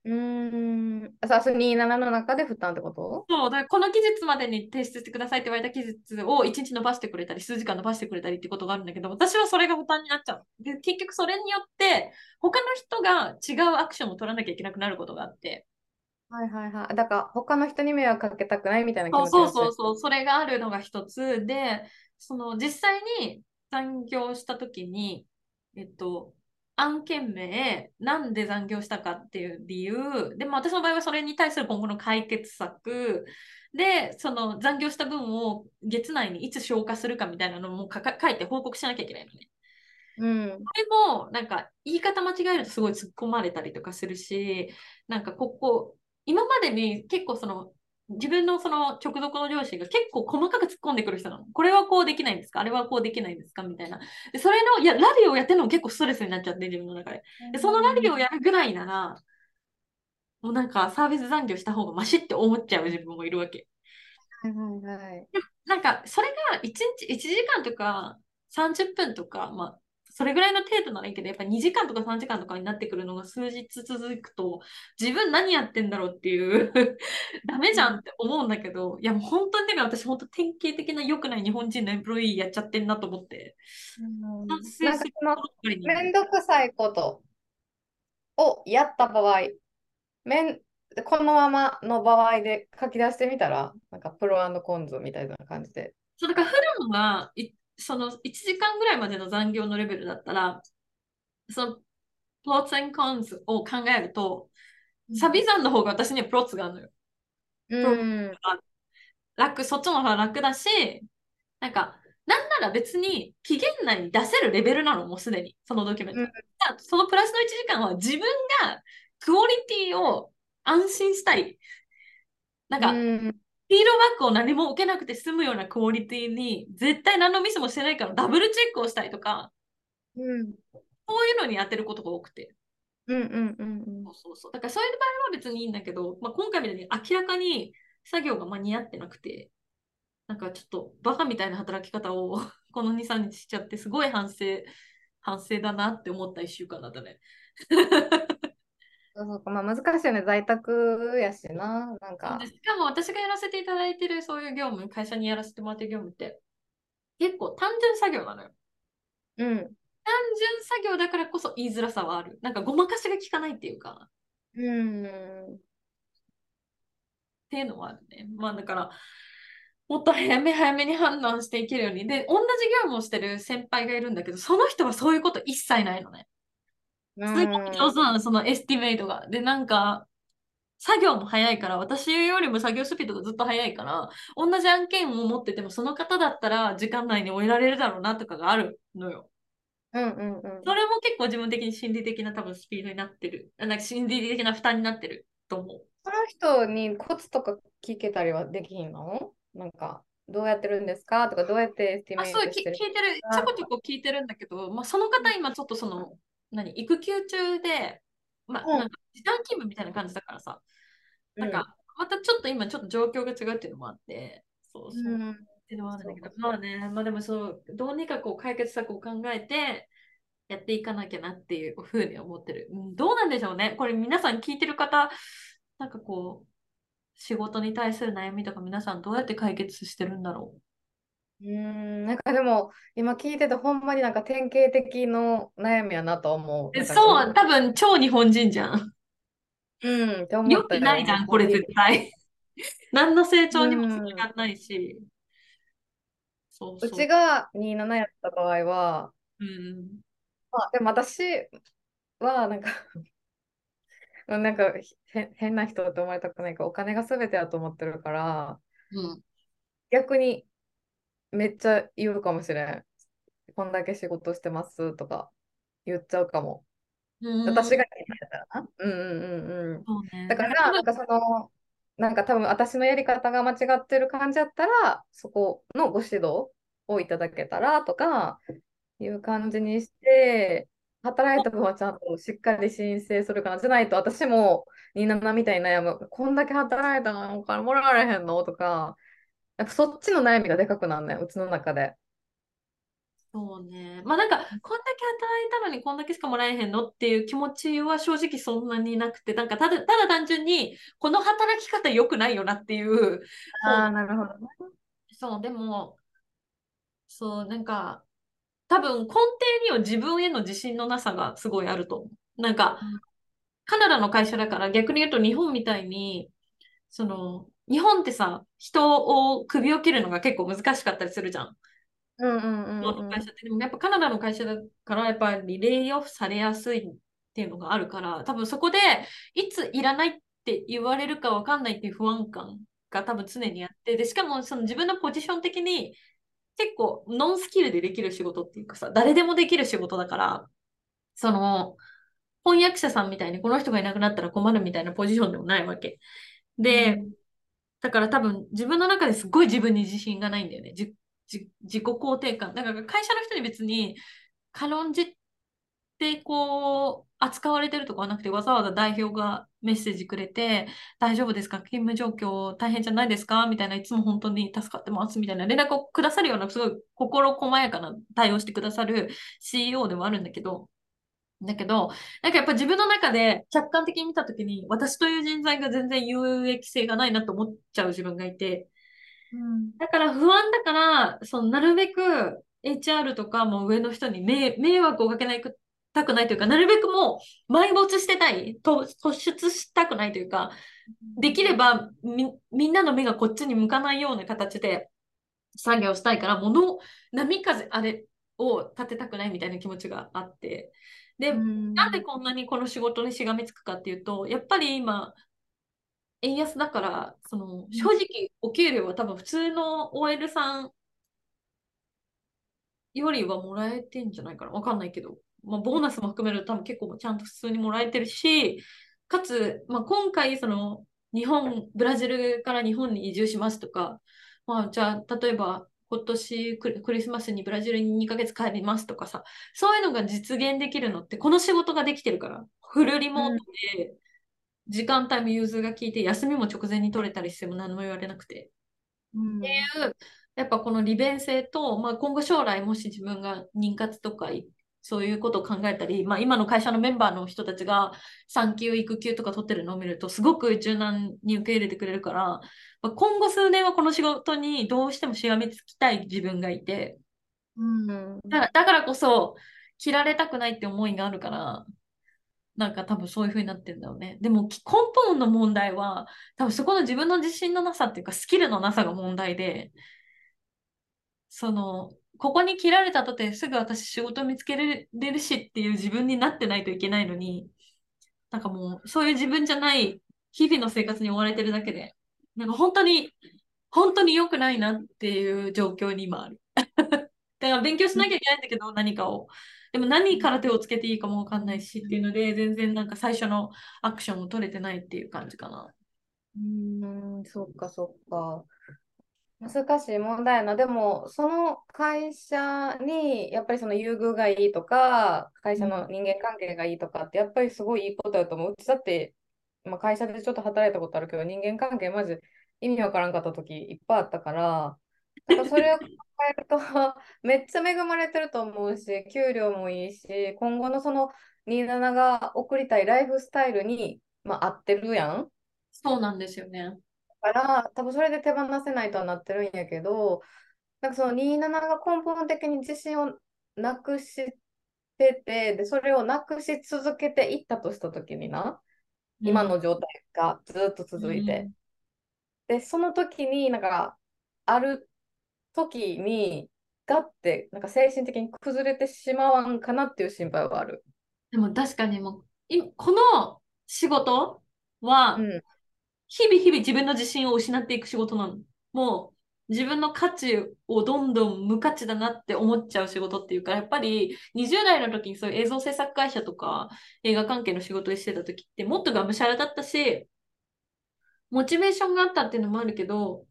うん。さす27の中で負担ってこと？そう、だからこの期日までに提出してくださいって言われた期日を1日伸ばしてくれたり、数時間伸ばしてくれたりってことがあるんだけど、私はそれが負担になっちゃう。で、結局それによって、他の人が違うアクションを取らなきゃいけなくなることがあって。はいはいはい。だから他の人に迷惑かけたくないみたいな気持ちそうそうそう、それがあるのが一つで、その実際に残業した時に、えっと、案件名、なんで残業したかっていう理由、でも私の場合はそれに対する今後の解決策、で、その残業した分を月内にいつ消化するかみたいなのも書いて報告しなきゃいけないのね。うん、これもなんか言い方間違えるとすごい突っ込まれたりとかするし、なんかここ、今までに結構その自分のその直属の上司が結構細かく突っ込んでくる人なの。これはこうできないんですか？あれはこうできないんですか？みたいな。で、それの、いや、ラリをやってるのも結構ストレスになっちゃって、自分の中で。で、そのラリをやるぐらいなら、もうなんかサービス残業した方がマシって思っちゃう自分もいるわけ。はいはいはい。なんか、それが1日、1時間とか30分とか、まあ、それぐらいの程度ならいいけど、やっぱ2時間とか3時間とかになってくるのが数日続くと、自分何やってんだろうっていう ダメじゃんって思うんだけど、いやもう本当に、ね、私本当典型的な良くない日本人のエンプロイーやっちゃってんなと思って。うん反省するなんかそのばっかりにめんどくさいことをやった場合、めんこのままの場合で書き出してみたら、なんかプロコンズみたいな感じで。そうだから普段がいその1時間ぐらいまでの残業のレベルだったら、そのプロッツ and cons を考えると、サビ算の方が私にはプロッツがあるのよ。うん。楽、そっちの方が楽だし、なんか、なんなら別に期限内に出せるレベルなの、もうすでに、そのドキュメント。うんそのプラスの1時間は自分がクオリティを安心したい。なんか、うん。フィードバックを何も受けなくて済むようなクオリティに絶対何のミスもしてないからダブルチェックをしたいとか、うん。そういうのに当てることが多くて。うんうんうんそうそうそう。だからそういう場合は別にいいんだけど、まあ、今回みたいに明らかに作業が間に合ってなくて、なんかちょっとバカみたいな働き方を この2、3日しちゃって、すごい反省、反省だなって思った1週間だったね。そうそうか、まあ難しいよね、在宅やしな、なんかで。しかも私がやらせていただいてるそういう業務、会社にやらせてもらってる業務って、結構単純作業なのよ。うん。単純作業だからこそ言いづらさはある。なんかごまかしが効かないっていうか、うん。っていうのはあるね。まあだから、もっと早め早めに判断していけるように。で、同じ業務をしてる先輩がいるんだけど、その人はそういうこと一切ないのね。すごい上手なの、その estimate が。で、なんか、作業も早いから、私よりも作業スピードがずっと早いから、同じ案件を持ってても、その方だったら時間内に終えられるだろうなとかがあるのよ。うんうんうん。それも結構自分的に心理的な多分スピードになってる。あなんか心理的な負担になってると思う。その人にコツとか聞けたりはできひんの？なんか、どうやってるんですか？とか、どうやって esti あ、そう、 mate してるき聞いてる、ちょこちょこ聞いてるんだけど、まあ、その方今ちょっとその、何、育休中で、まなんか時短勤務みたいな感じだからさ、なんか、またちょっと今ちょっと状況が違うっていうのもあって、そうそう。うん、っていうのはあるんだけど、まあね、まあでもそう、どうにかこう解決策を考えて、やっていかなきゃなっていうふうに思ってる。うん、どうなんでしょうね。これ皆さん聞いてる方、なんかこう、仕事に対する悩みとか皆さんどうやって解決してるんだろうん、なんかでも、今聞いてて、ほんまになんか典型的の悩みやなと思う。そう、多分超日本人じゃん。うん、って思よくったよないじゃん、これ絶対。何の成長にもつながらないし。そうそう。うちが27やった場合は、うん。まあ、でも私はなんか なんかへ変な人って思われたくないからお金が全てだと思ってるからうん。逆にめっちゃ言うかもしれんこんだけ仕事してますとか言っちゃうかも。うん、私が言ったらな。うんうんうんうん。ね。だからなんかそのなんか多分私のやり方が間違ってる感じだったらそこのご指導をいただけたらとかいう感じにして働いた分はちゃんとしっかり申請するかなじゃないと私も27みたいに悩むこんだけ働いたのにお金もらわれへんの？とかやっぱそっちの悩みがでかくなるねうちの中で。そうね。まあなんか、こんだけ働いたのにこんだけしかもらえへんのっていう気持ちは正直そんなになくて、なんかただ、ただ単純に、この働き方良くないよなっていう、ああ、なるほど。そう、でも、そう、なんか、多分根底には自分への自信のなさがすごいあると思う。なんかうん、カナダの会社だから逆に言うと日本みたいに、その、日本ってさ、人を首を切るのが結構難しかったりするじゃん。うんうんうん会社って、でもやっぱカナダの会社だから、やっぱりレイオフされやすいっていうのがあるから、多分そこでいついらないって言われるかわかんないっていう不安感が多分常にあって、で、しかもその自分のポジション的に結構ノンスキルでできる仕事っていうかさ、誰でもできる仕事だから、その、翻訳者さんみたいにこの人がいなくなったら困るみたいなポジションでもないわけ。で、だから多分自分の中ですごい自分に自信がないんだよね。自己肯定感。だから会社の人に別に軽んじてこう扱われてるとかはなくてわざわざ代表がメッセージくれて大丈夫ですか？勤務状況大変じゃないですか？みたいないつも本当に助かってますみたいな連絡をくださるようなすごい心細やかな対応してくださる CEO ではあるんだけどだけど、なんかやっぱ自分の中で客観的に見たときに、私という人材が全然有益性がないなと思っちゃう自分がいて、うん、だから不安だから、そのなるべく HR とかも上の人に迷迷惑をかけないたくないというか、なるべくもう埋没してたい、突出したくないというか、できればみみんなの目がこっちに向かないような形で作業したいから、もの波風あれを立てたくないみたいな気持ちがあって、で、なんでこんなにこの仕事にしがみつくかっていうと、やっぱり今、円安だから、その正直、お給料は多分普通の OL さんよりはもらえてんじゃないかな。わかんないけど。まあ、ボーナスも含めると多分結構ちゃんと普通にもらえてるし、かつ、まあ、今回、その、日本、ブラジルから日本に移住しますとか、まあ、じゃあ、例えば、今年クリスマスにブラジルに2ヶ月帰りますとかさ、そういうのが実現できるのって、この仕事ができてるから、フルリモートで、時間帯も融通が効いて、休みも直前に取れたりしても何も言われなくて。うん、っていう、やっぱこの利便性と、まあ、今後将来もし自分が妊活とかそういうことを考えたり、まあ、今の会社のメンバーの人たちが産休、育休とか取ってるのを見ると、すごく柔軟に受け入れてくれるから、まあ、今後数年はこの仕事にどうしてもしがみつきたい自分がいて、うん、だからだからこそ、切られたくないって思いがあるから、なんか多分そういう風になってるんだろうね。でも根本の問題は、多分そこの自分の自信のなさっていうか、スキルのなさが問題で、その、ここに切られたとてすぐ私仕事見つけれるしっていう自分になってないといけないのに、なんかもうそういう自分じゃない日々の生活に追われてるだけで、なんか本当に、本当に良くないなっていう状況に今ある。だから勉強しなきゃいけないんだけど、何かを。でも何から手をつけていいかもわかんないしっていうので、全然なんか最初のアクションを取れてないっていう感じかな。うん、そっかそっか。難しい問題やな。でも、その会社にやっぱりその優遇がいいとか、会社の人間関係がいいとかって、やっぱりすごいいいことだと思う。うちだって、まあ、会社でちょっと働いたことあるけど、人間関係まず意味わからんかった時いっぱいあったから、なんかそれを考えると めっちゃ恵まれてると思うし、給料もいいし、今後のその27が送りたいライフスタイルに、まあ、合ってるやん。そうなんですよね。から多分それで手放せないとはなってるんやけどなんかその27が根本的に自信をなくしててでそれをなくし続けていったとした時にな、うん、今の状態がずっと続いて、うん、でその時になんかある時にガッてなんか精神的に崩れてしまわんかなっていう心配はある。でも確かにもうこの仕事は、うん日々日々自分の自信を失っていく仕事なの。もう自分の価値をどんどん無価値だなって思っちゃう仕事っていうか、やっぱり20代の時にそういう映像制作会社とか映画関係の仕事をしてた時ってもっとがむしゃらだったし、モチベーションがあったっていうのもあるけど、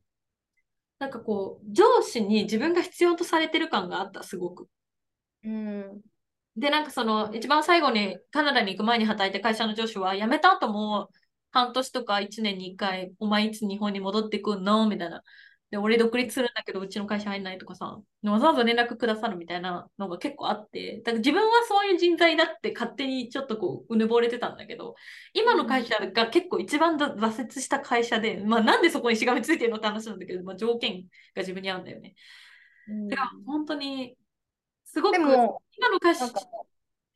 なんかこう、上司に自分が必要とされてる感があった、すごく。うん。で、なんかその、一番最後にカナダに行く前に働いた会社の上司は、辞めた後も、半年とか1年に1回、お前いつ日本に戻ってくんの？みたいな。で、俺独立するんだけど、うちの会社入んないとかさ、わざわざ連絡くださるみたいなのが結構あって、だから自分はそういう人材だって勝手にちょっとこう、うぬぼれてたんだけど、今の会社が結構一番挫折した会社で、まあなんでそこにしがみついてるのって話なんだけど、まあ条件が自分に合うんだよね。うん、だから本当に、すごく、今の会社、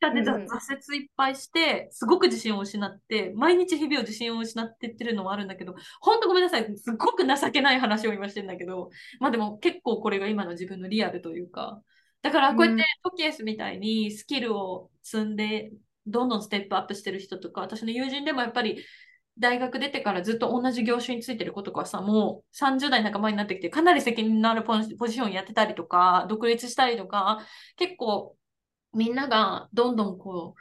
で挫折いっぱいして、すごく自信を失って、毎日日々を自信を失ってってるのもあるんだけど、本当ごめんなさい。すごく情けない話を今してんだけど、まあでも結構これが今の自分のリアルというか、だからこうやってトキエスみたいにスキルを積んで、どんどんステップアップしてる人とか、私の友人でもやっぱり大学出てからずっと同じ業種についてる子とかさ、もう30代半ばになってきて、かなり責任のあるポジションやってたりとか、独立したりとか、結構みんながどんどんこ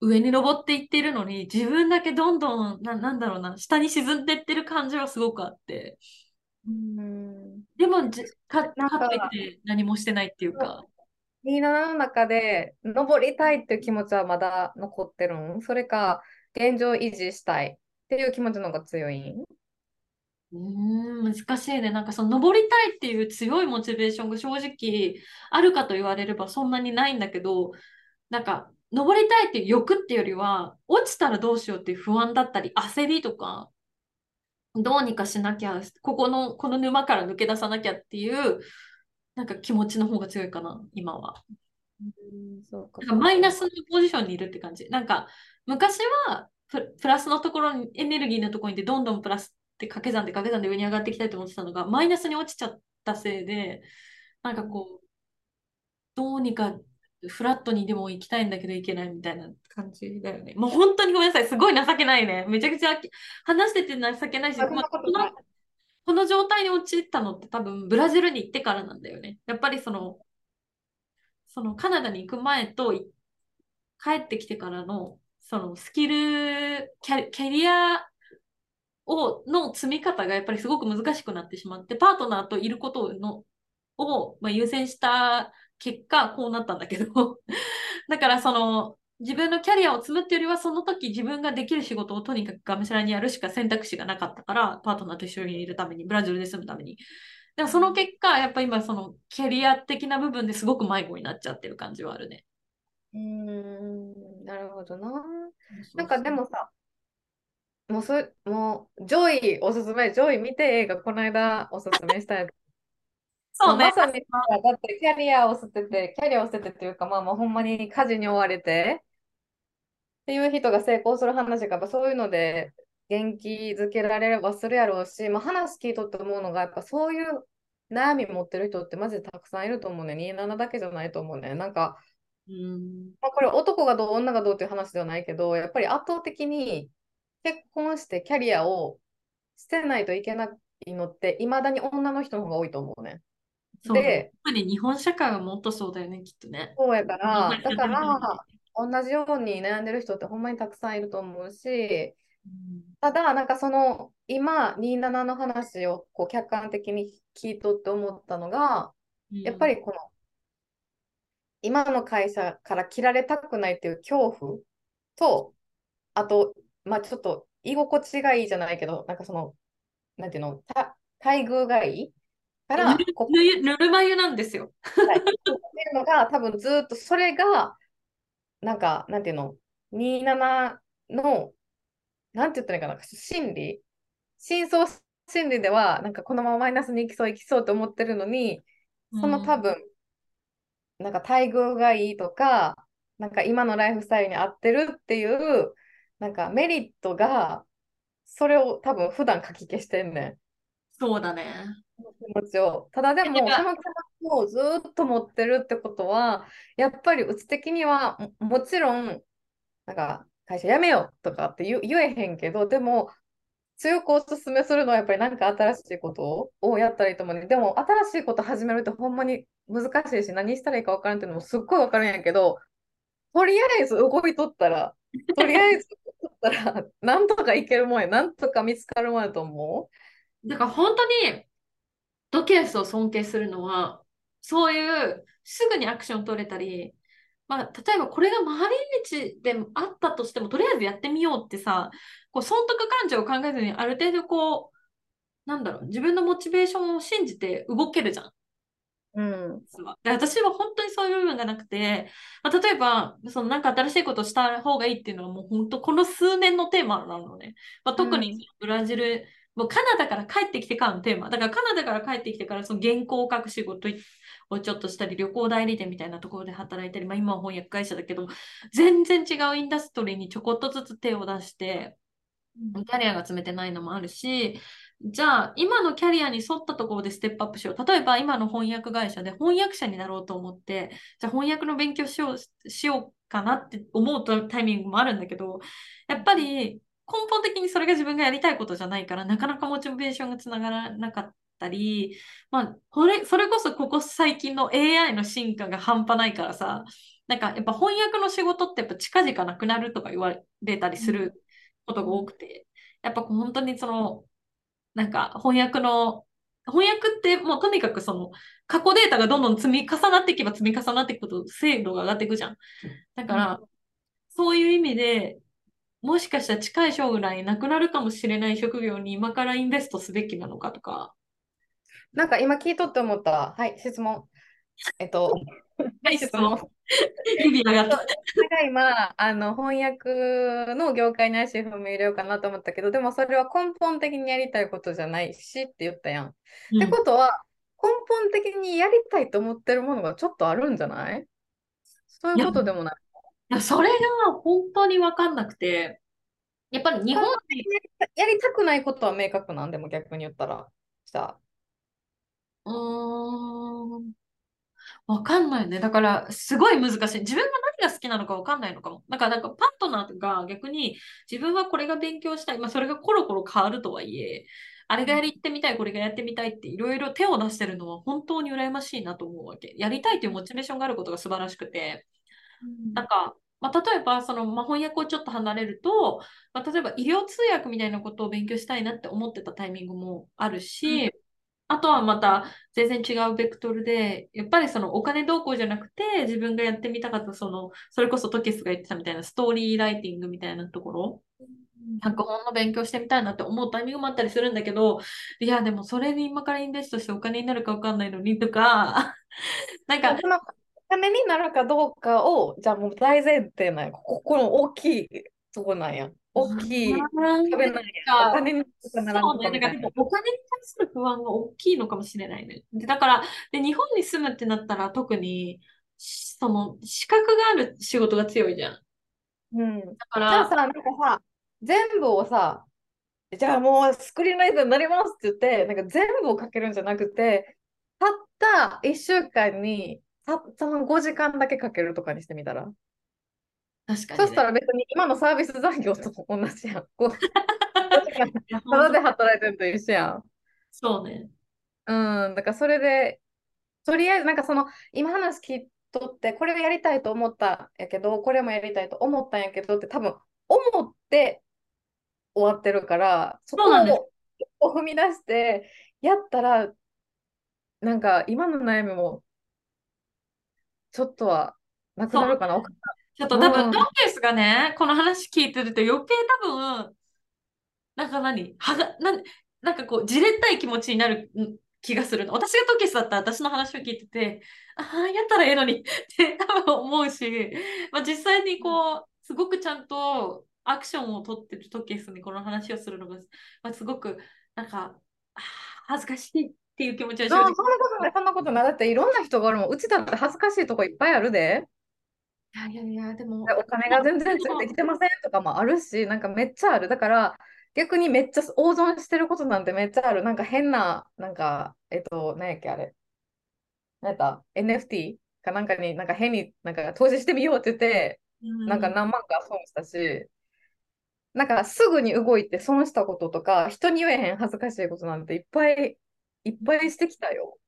う、上に登っていってるのに、自分だけどんどん、ななんだろうな、下に沈んでってる感じはすごくあって。うん。でもじか、なんかかといって何もしてないっていうか。27の中で登りたいっていう気持ちはまだ残ってるん？それか現状維持したいっていう気持ちの方が強いん？うーん、難しいね。なんかその登りたいっていう強いモチベーションが正直あるかと言われればそんなにないんだけど、なんか登りたいっていう欲っていうよりは、落ちたらどうしようっていう不安だったり、焦りとか、どうにかしなきゃ、ここの、この沼から抜け出さなきゃっていう、なんか気持ちの方が強いかな、今は。うんそうかなんかマイナスのポジションにいるって感じ。なんか昔はププラスのところに、エネルギーのところにいてどんどんプラスって掛け算で掛け算で上に上がっていきたいと思ってたのが、マイナスに落ちちゃったせいで、なんかこう、どうにかフラットにでも行きたいんだけど行けないみたいな感じだよね。もう本当にごめんなさい。すごい情けないね。めちゃくちゃ話してて情けないし、このこの状態に陥ったのって多分ブラジルに行ってからなんだよね。やっぱりその、そのカナダに行く前とい帰ってきてからのそのスキル、キャ、キャリアをの積み方がやっぱりすごく難しくなってしまって、パートナーといることのを、まあ、優先した結果、こうなったんだけど、だからその自分のキャリアを積むっていうよりは、その時自分ができる仕事をとにかくがむしゃらにやるしか選択肢がなかったから、パートナーと一緒にいるために、ブラジルで住むために。でもその結果、やっぱ今そのキャリア的な部分ですごく迷子になっちゃってる感じはあるね。うーんなるほどな。なんかでもさ、もうそれ、もう、ジョイおすすめ、ジョイ見て映画、この間おすすめしたやつ。そうねま。さにさ、だってキャリアを捨てて、キャリアを捨ててっていうか、まあまあほんまに家事に追われて、っていう人が成功する話が、やっぱそういうので元気づけられればするやろうし、まあ、話聞いとって思うのが、やっぱそういう悩み持ってる人ってマジでたくさんいると思うね。27だけじゃないと思うね。なんか、うん。まあ、これ男がどう、女がどうっていう話ではないけど、やっぱり圧倒的に結婚してキャリアを捨てないといけないのって、いまだに女の人の方が多いと思うね。でやっぱり日本社会はもっとそうだよね、きっとね。そうやから、うんだから、同じように悩んでる人ってほんまにたくさんいると思うし、ただ、なんかその、今、27の話をこう客観的に聞いとって思ったのが、やっぱりこの、今の会社から切られたくないっていう恐怖と、あと、まあちょっと居心地がいいじゃないけど、なんかその、なんていうの、た待遇がいいから、ぬるここ。ぬるぬるま湯なんですよ。はい。っていうのが、多分ずっとそれが、なんか、なんていうの、27の、なんて言ったらいいかな、心理、深層心理では、なんかこのままマイナスに行きそう、行きそうと思ってるのに、その多分、なんか待遇がいいとか、なんか今のライフスタイルに合ってるっていう、なんかメリットが、それを多分普段書き消してんねん。そうだね。気持ちを。ただでも、その気持ちをずーっと持ってるってことは、やっぱりうち的にはももちろん、なんか会社辞めようとかって言言えへんけど、でも強くお勧めするのはやっぱりなんか新しいことをやったらいいと思うね。でも新しいこと始めるってほんまに難しいし、何したらいいか分からんっていうのもすっごい分かるんやけど、とりあえず動いとったら、とりあえず動いとったら、なんとかいけるもんや、なんとか見つかるもんやと思う？だから本当にドケースを尊敬するのは、そういうすぐにアクション取れたり、まあ、例えばこれが回り道であったとしても、とりあえずやってみようってさ、こう損得感情を考えずにある程度こう、なんだろう、自分のモチベーションを信じて動けるじゃん。う。うん。で私は本当にそういう部分がなくて、まあ、例えば、そのなんか新しいことをした方がいいっていうのはもう本当この数年のテーマなのね。まあ、特にブラジル、もうカナダから帰ってきてからのテーマ。だからカナダから帰ってきてからその原稿を書く仕事をちょっとしたり、旅行代理店みたいなところで働いたり、まあ、今は翻訳会社だけど、全然違うインダストリーにちょこっとずつ手を出して、キャリアが詰めてないのもあるし、じゃあ今のキャリアに沿ったところでステップアップしよう。例えば今の翻訳会社で翻訳者になろうと思って、じゃあ翻訳の勉強しようしようかなって思うタイミングもあるんだけど、やっぱり根本的にそれが自分がやりたいことじゃないから、なかなかモチベーションがつながらなかったり、まあ、これそれこそここ最近の AI の進化が半端ないからさ、なんかやっぱ翻訳の仕事ってやっぱ近々なくなるとか言われたりすることが多くて、やっぱ本当にその、なんか翻訳の、翻訳ってもうとにかくその過去データがどんどん積み重なっていけば積み重なっていくと精度が上がっていくじゃん。だから、そういう意味で、もしかしたら近い将来なくなるかもしれない職業に今からインベストすべきなのかとか。なんか今聞いとって思った。はい、質問。えっと、はい質問。日々上が今、あの翻訳の業界に足踏み入れようかなと思ったけど、でもそれは根本的にやりたいことじゃないしって言ったやん。ってことは、根本的にやりたいと思ってるものがちょっとあるんじゃない？そういうことでもない。いや、それが本当に分かんなくて、やっぱり日本に、やりたくないことは明確なん？でも逆に言ったら。じゃあ、うーん、分かんないよね。だから、すごい難しい。自分が何が好きなのか分かんないのかも。だから、なんかパートナーが逆に自分はこれが勉強したい。まあ、それがコロコロ変わるとはいえ、あれがやりってみたい、これがやってみたいっていろいろ手を出してるのは本当に羨ましいなと思うわけ。やりたいというモチベーションがあることが素晴らしくて。なんか、まあ、例えばその、まあ、翻訳をちょっと離れると、まあ、例えば医療通訳みたいなことを勉強したいなって思ってたタイミングもあるし、うんあとはまた全然違うベクトルで、やっぱりそのお金動向じゃなくて、自分がやってみたかった、その、それこそトキスが言ってたみたいなストーリーライティングみたいなところ、脚本の勉強してみたいなって思うタイミングもあったりするんだけど、いや、でもそれに今からインベストしてお金になるかわかんないのにとか、なんか、そのお金になるかどうかを、じゃあもう大前提なんや。こここの大きいとこなんや。大きい壁なんお金になるかならお金に対する不安が大きいのかもしれないね。でだからで、日本に住むってなったら特に、しその資格がある仕事が強いじゃん。だうん。かじゃあら、さ、なんかさ、全部をさ、じゃあもうスクリーンライターになりますって言って、なんか全部をかけるんじゃなくて、たった1週間に、たその5時間だけかけるとかにしてみたら？確かに、ね。そしたら別に今のサービス残業と同じやん。こう5時間いやただで働いてると一緒やん。そうね。うん、だからそれで、とりあえず、なんかその、今話聞いとって、これをやりたいと思ったんやけど、これもやりたいと思ったんやけどって、多分、思って終わってるから、そこを一歩踏み出して、やったら、なんか今の悩みも、ちょっとはなくなるかな。ちょっと多分、うんトーケースがね、この話聞いてると余計多分、なんか何？はが、なん、なんかこう、じれったい気持ちになるん気がするの。私がトーケースだったら私の話を聞いてて、ああ、やったらええのにって多分思うし、まあ、実際にこう、すごくちゃんとアクションを取ってるトーケースにこの話をするのが、まあ、すごく、なんか、恥ずかしいっていう気持ちは正直そんなことない、そんなことない。だっていろんな人がおるもん。うちだって恥ずかしいとこいっぱいあるで。いやいやいや、でも、でお金が全然ついてきてませんとかもあるし、なんかめっちゃある。だから逆にめっちゃ大損してることなんてめっちゃある。なんか変な、なんか、えっと、何やっけあれ。何やった ?NFT かなんかになんか変になんか投資してみようって言って、うんなんか何万か損したし、なんかすぐに動いて損したこととか、人に言えへん恥ずかしいことなんていっぱいいっぱいしてきたよ。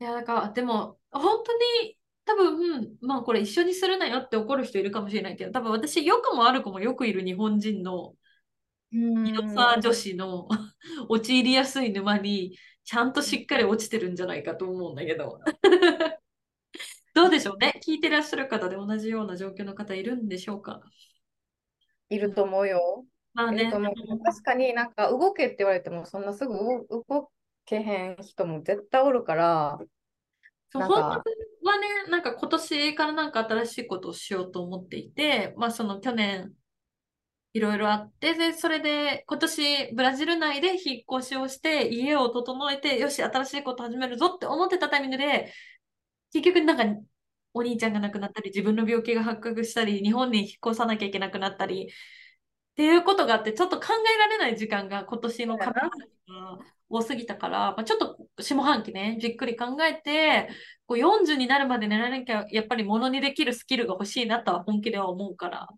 いや、だから、でも、本当に、多分、まあこれ一緒にするなよって怒る人いるかもしれないけど、多分私、良くも悪くもよくいる日本人のうん広沢女子の陥りやすい沼に、ちゃんとしっかり落ちてるんじゃないかと思うんだけど。どうでしょうね？聞いてらっしゃる方で同じような状況の方いるんでしょうか？いると思うよ。まあね。確かになんか動けって言われてもそんなすぐ動動けへん人も絶対おるから、そう本当か、はね、なんか今年からなんか新しいことをしようと思っていて、まあその去年いろいろあって、で、それで今年ブラジル内で引っ越しをして家を整えて、よし、新しいこと始めるぞって思ってたタイミングで、結局なんかお兄ちゃんが亡くなったり、自分の病気が発覚したり、日本に引っ越さなきゃいけなくなったり、っていうことがあって、ちょっと考えられない時間が今年の上半期が多すぎたから、まあ、ちょっと下半期ね、じっくり考えて、こう40になるまで寝られなきゃ、やっぱりものにできるスキルが欲しいなとは本気では思うから、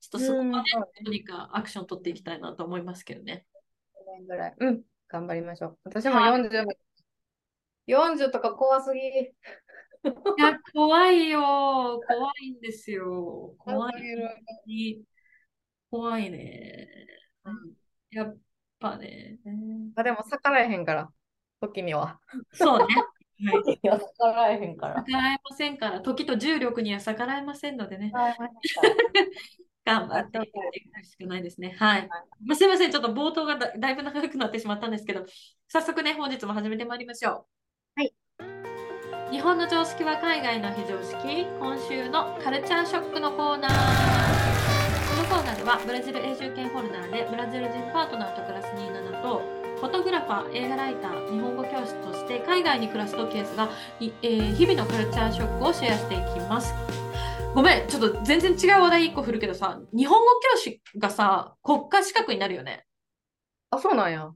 ちょっとそこはね、うんどうにかアクション取っていきたいなと思いますけどね。年ぐらい。うん、頑張りましょう。私もはい40、40とか怖すぎ。いや、怖いよ。怖いんですよ。怖い。怖いね。うんやっぱね。あでも逆らえへんから、時には。そうね。はい。時には逆らえへんから。逆らえませんから、時と重力には逆らえませんのでね。はいはい頑張っていくしかないですね。はい。まあ、すいません、ちょっと冒頭がだだいぶ長くなってしまったんですけど、早速ね、本日も始めてまいりましょう。はい。日本の常識は海外の非常識、今週のカルチャーショックのコーナー。コーナーでは、ブラジル永住権ホルダーで、ブラジル人パートナーと暮らす27と、フォトグラファー、映画ライター、日本語教師として海外に暮らすとケースが、いえー日々のカルチャーショックをシェアしていきます。ごめん、ちょっと全然違う話題1個振るけどさ、日本語教師がさ、国家資格になるよね。あ、そうなんや。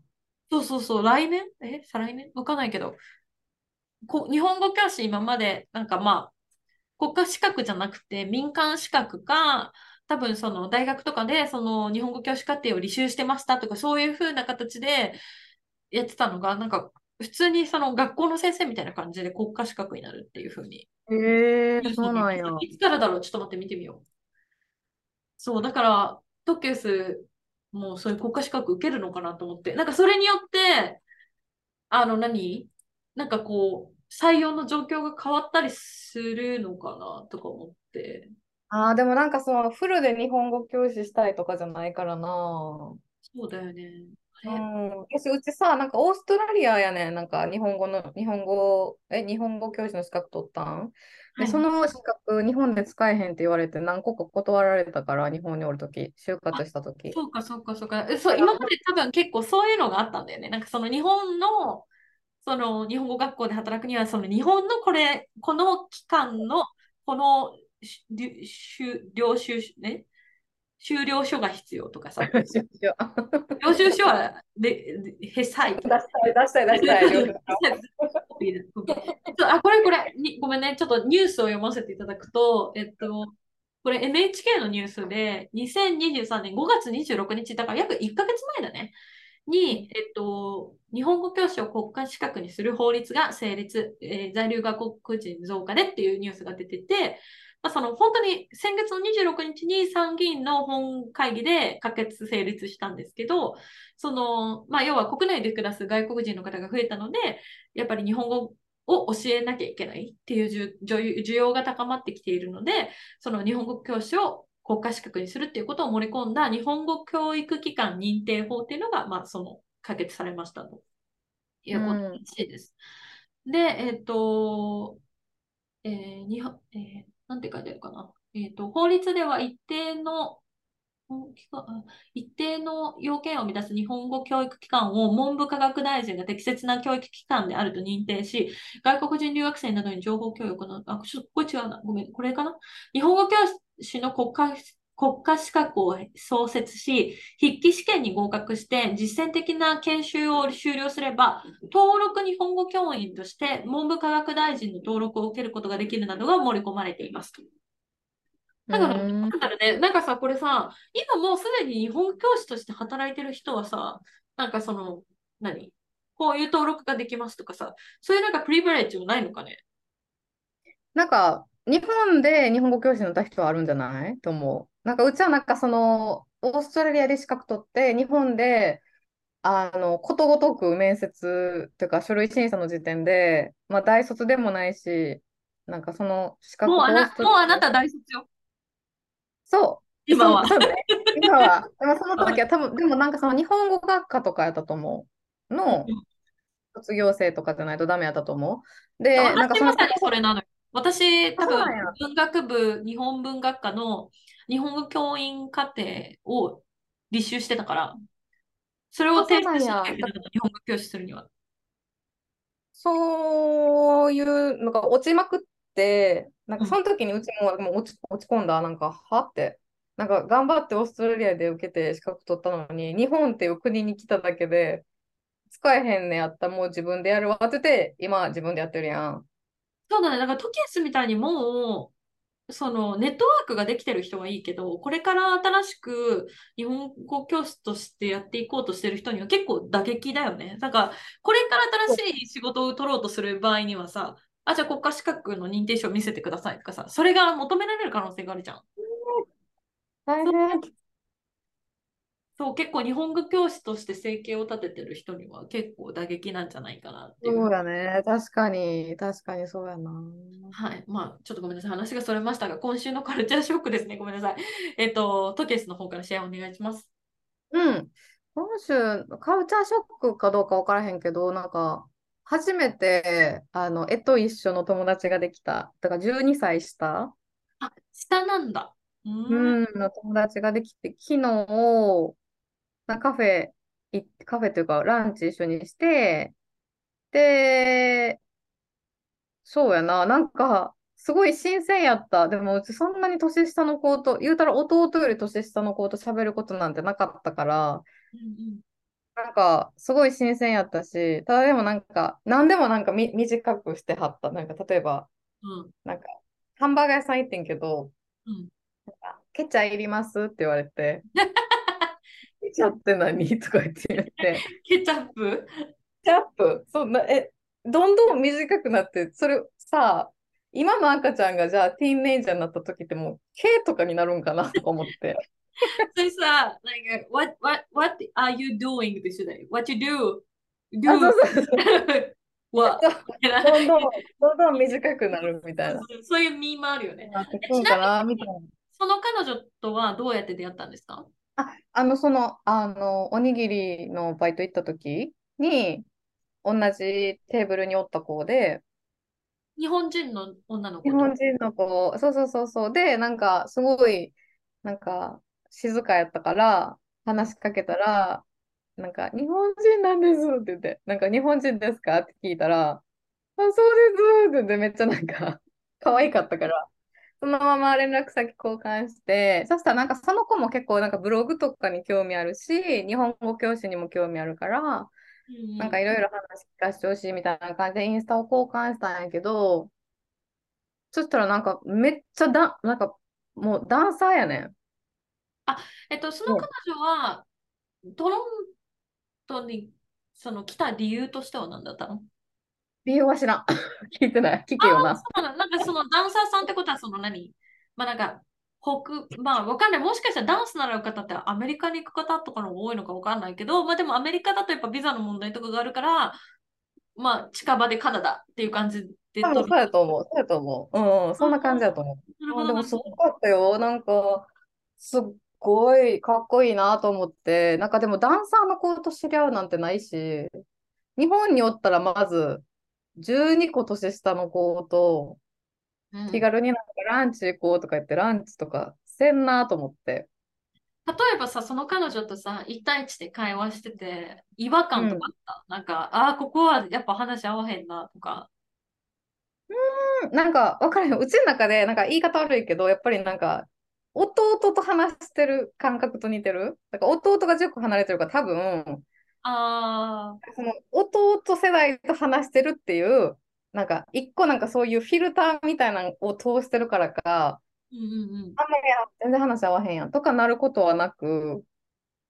そうそうそう、来年？え？再来年？わかんないけど。こ日本語教師今まで、なんかまあ、国家資格じゃなくて民間資格か、多分その大学とかでその日本語教師課程を履修してましたとか、そういう風な形でやってたのが、なんか普通にその学校の先生みたいな感じで国家資格になるっていう風にへえそうなんや。いつからだろう？ちょっと待って見てみよう。そう、だから、トキュスもそういう国家資格受けるのかなと思って、なんかそれによって、あの何、なんかこう、採用の状況が変わったりするのかなとか思って。ああ、でもなんかそのフルで日本語教師したいとかじゃないからな。そうだよね。あれうん、私うちさ、なんかオーストラリアやねん、なんか日本語の、日本語、え、日本語教師の資格取ったん？で、はいその資格、日本で使えへんって言われて何個か断られたから、日本におるとき、就活したとき。そうか、そうか、そうか。えそう、今まで多分結構そういうのがあったんだよね。なんかその日本の、その日本語学校で働くには、その日本のこれ、この期間の、この領収書、ね、修了書が必要とかさ、領収書はで、で、へさい。出したい、出したい、出したい。あ、これこれに、ごめんね、ちょっとニュースを読ませていただくと、えっと、これ NHK のニュースで、2023年5月26日、だから約1ヶ月前だね、に、えっと、日本語教師を国家資格にする法律が成立、えー在留外国人増加でっていうニュースが出てて、まあ、その本当に先月の26日に参議院の本会議で可決成立したんですけど、その、まあ、要は国内で暮らす外国人の方が増えたので、やっぱり日本語を教えなきゃいけないっていう需要が高まってきているので、その日本語教師を国家資格にするっていうことを盛り込んだ日本語教育機関認定法っていうのが、まあ、その可決されましたということらしいです。で、えっ、と、えー日本、えーなんて書いてあるかな？えっ、と、法律では一定の一定の要件を満たす日本語教育機関を文部科学大臣が適切な教育機関であると認定し、外国人留学生などに情報教育の、あ、ちょっとこれ違うな。ごめん、これかな？日本語教師の国家、国家資格を創設し、筆記試験に合格して実践的な研修を修了すれば、登録日本語教員として文部科学大臣の登録を受けることができるなどが盛り込まれています。だから、うん。なんだろうね、なんかさ、これさ、今もうすでに日本教師として働いてる人はさ、なんかその、何？こういう登録ができますとかさ、そういうなんかプリビレッジもないのかね？なんか、日本で日本語教師になった人はあるんじゃない？と思う。なんか、うちはなんかその、オーストラリアで資格取って、日本で、あの、ことごとく面接というか書類審査の時点で、まあ、大卒でもないし、なんかその資格もうあな、もうあなた大卒よ。そう、今は。そうね。今は。でもその時は多分、でもなんかその日本語学科とかやったと思う。のうん卒業生とかじゃないとダメやったと思う。で、なんかそのそれなのよ。私、多分文学部、日本文学科の日本語教員課程を履修してたから、それを提出しなきゃいけなかった、日本語教師するには。そういうのが落ちまくって、なんかうんその時にうちももう落ち、落ち込んだ、なんか、はって。なんか頑張ってオーストラリアで受けて資格取ったのに、日本っていう国に来ただけで、使えへんねやったらもう自分でやるわってて、今自分でやってるやん。そうだね。だからトキエスみたいにもう、そのネットワークができてる人はいいけど、これから新しく日本語教師としてやっていこうとしてる人には結構打撃だよね。だから、これから新しい仕事を取ろうとする場合にはさ、あ、じゃあ国家資格の認定証見せてくださいとかさ、それが求められる可能性があるじゃん。大変。そう、結構日本語教師として生計を立ててる人には結構打撃なんじゃないかなっていう。そうやね。確かに、確かにそうやな。はい。まあ、ちょっとごめんなさい。話がそれましたが、今週のカルチャーショックですね。ごめんなさい。えっと、トケスの方からシェアお願いします。うん。今週、カルチャーショックかどうか分からへんけど、なんか、初めて、あの、絵と一緒の友達ができた。だから12歳下あ、下なんだ。うーん。うん、の友達ができて、昨日、なカフェカフェというか、ランチ一緒にして、で、そうやな、なんか、すごい新鮮やった。でも、うちそんなに年下の子と、言うたら弟より年下の子と喋ることなんてなかったから、うんうんなんか、すごい新鮮やったし、ただでもなんか、何でもなんかみ短くしてはった。なんか、例えば、うんなんか、ハンバーガー屋さん行ってんけど、うん。あケチャいりますって言われて、ケチャって何とか言って言って、ケチャップ？ケチャップ、そんな、え、どんどん短くなって、それさ、今の赤ちゃんがじゃあティーンネイジャーになった時ってもう、K とかになるんかなとか思って。それさ、like, what, what, what are you doing ってしだよ。What you do? あ、Do そうそうそう。what? どんどん、どんどん短くなるみたいな。そういうミームあるよね。その彼女とはどうやって出会ったんですか？あ、あの、その、あの、おにぎりのバイト行った時に、同じテーブルにおった子で、日本人の女の子日と本人の子、そうそうそうそう。で、なんか、すごい、なんか、静かやったから、話しかけたら、なんか、日本人なんですって言って、なんか、日本人ですかって聞いたら、あ、そうですって言って、めっちゃなんか、可愛かったから、そのまま連絡先交換して、そしたらなんか、その子も結構、なんか、ブログとかに興味あるし、日本語教師にも興味あるから、うんなんかいろいろ話聞かせてほしいみたいな感じでインスタを交換したんやけど、そしたらなんかめっちゃだ、なんかもうダンサーやねん。えっと、その彼女は、トロントにその来た理由としては何だったの？理由は知らん。聞いてない。聞けよな。そうなんなんかそのダンサーさんってことはその何？まあなんか、北、まあわかんない。もしかしたらダンス習う方ってアメリカに行く方とかの多いのかわかんないけど、まあでもアメリカだとやっぱビザの問題とかがあるから、まあ近場でカナダっていう感じでそうやと思う。そうやと思う。うんうん、そんな感じだと思う。でもすごかったよ。なんか、すっごいかっこいいなと思って、なんかでもダンサーの子と知り合うなんてないし、日本におったらまず12個年下の子とうん気軽になんかランチ行こうとか言ってランチとかせんなと思って。例えばさ、その彼女とさ、一対一で会話してて、違和感とかあった？なんか、ああ、ここはやっぱ話合わへんなとか。うんなんか分からへん。うちの中でなんか言い方悪いけど、やっぱりなんか弟と話してる感覚と似てる？だから弟が10個離れてるから多分、ああ、その弟世代と話してるっていう、なんか一個なんかそういうフィルターみたいなのを通してるからか、うんうんうん。あんまりや全然話合わへんやんとかなることはなく、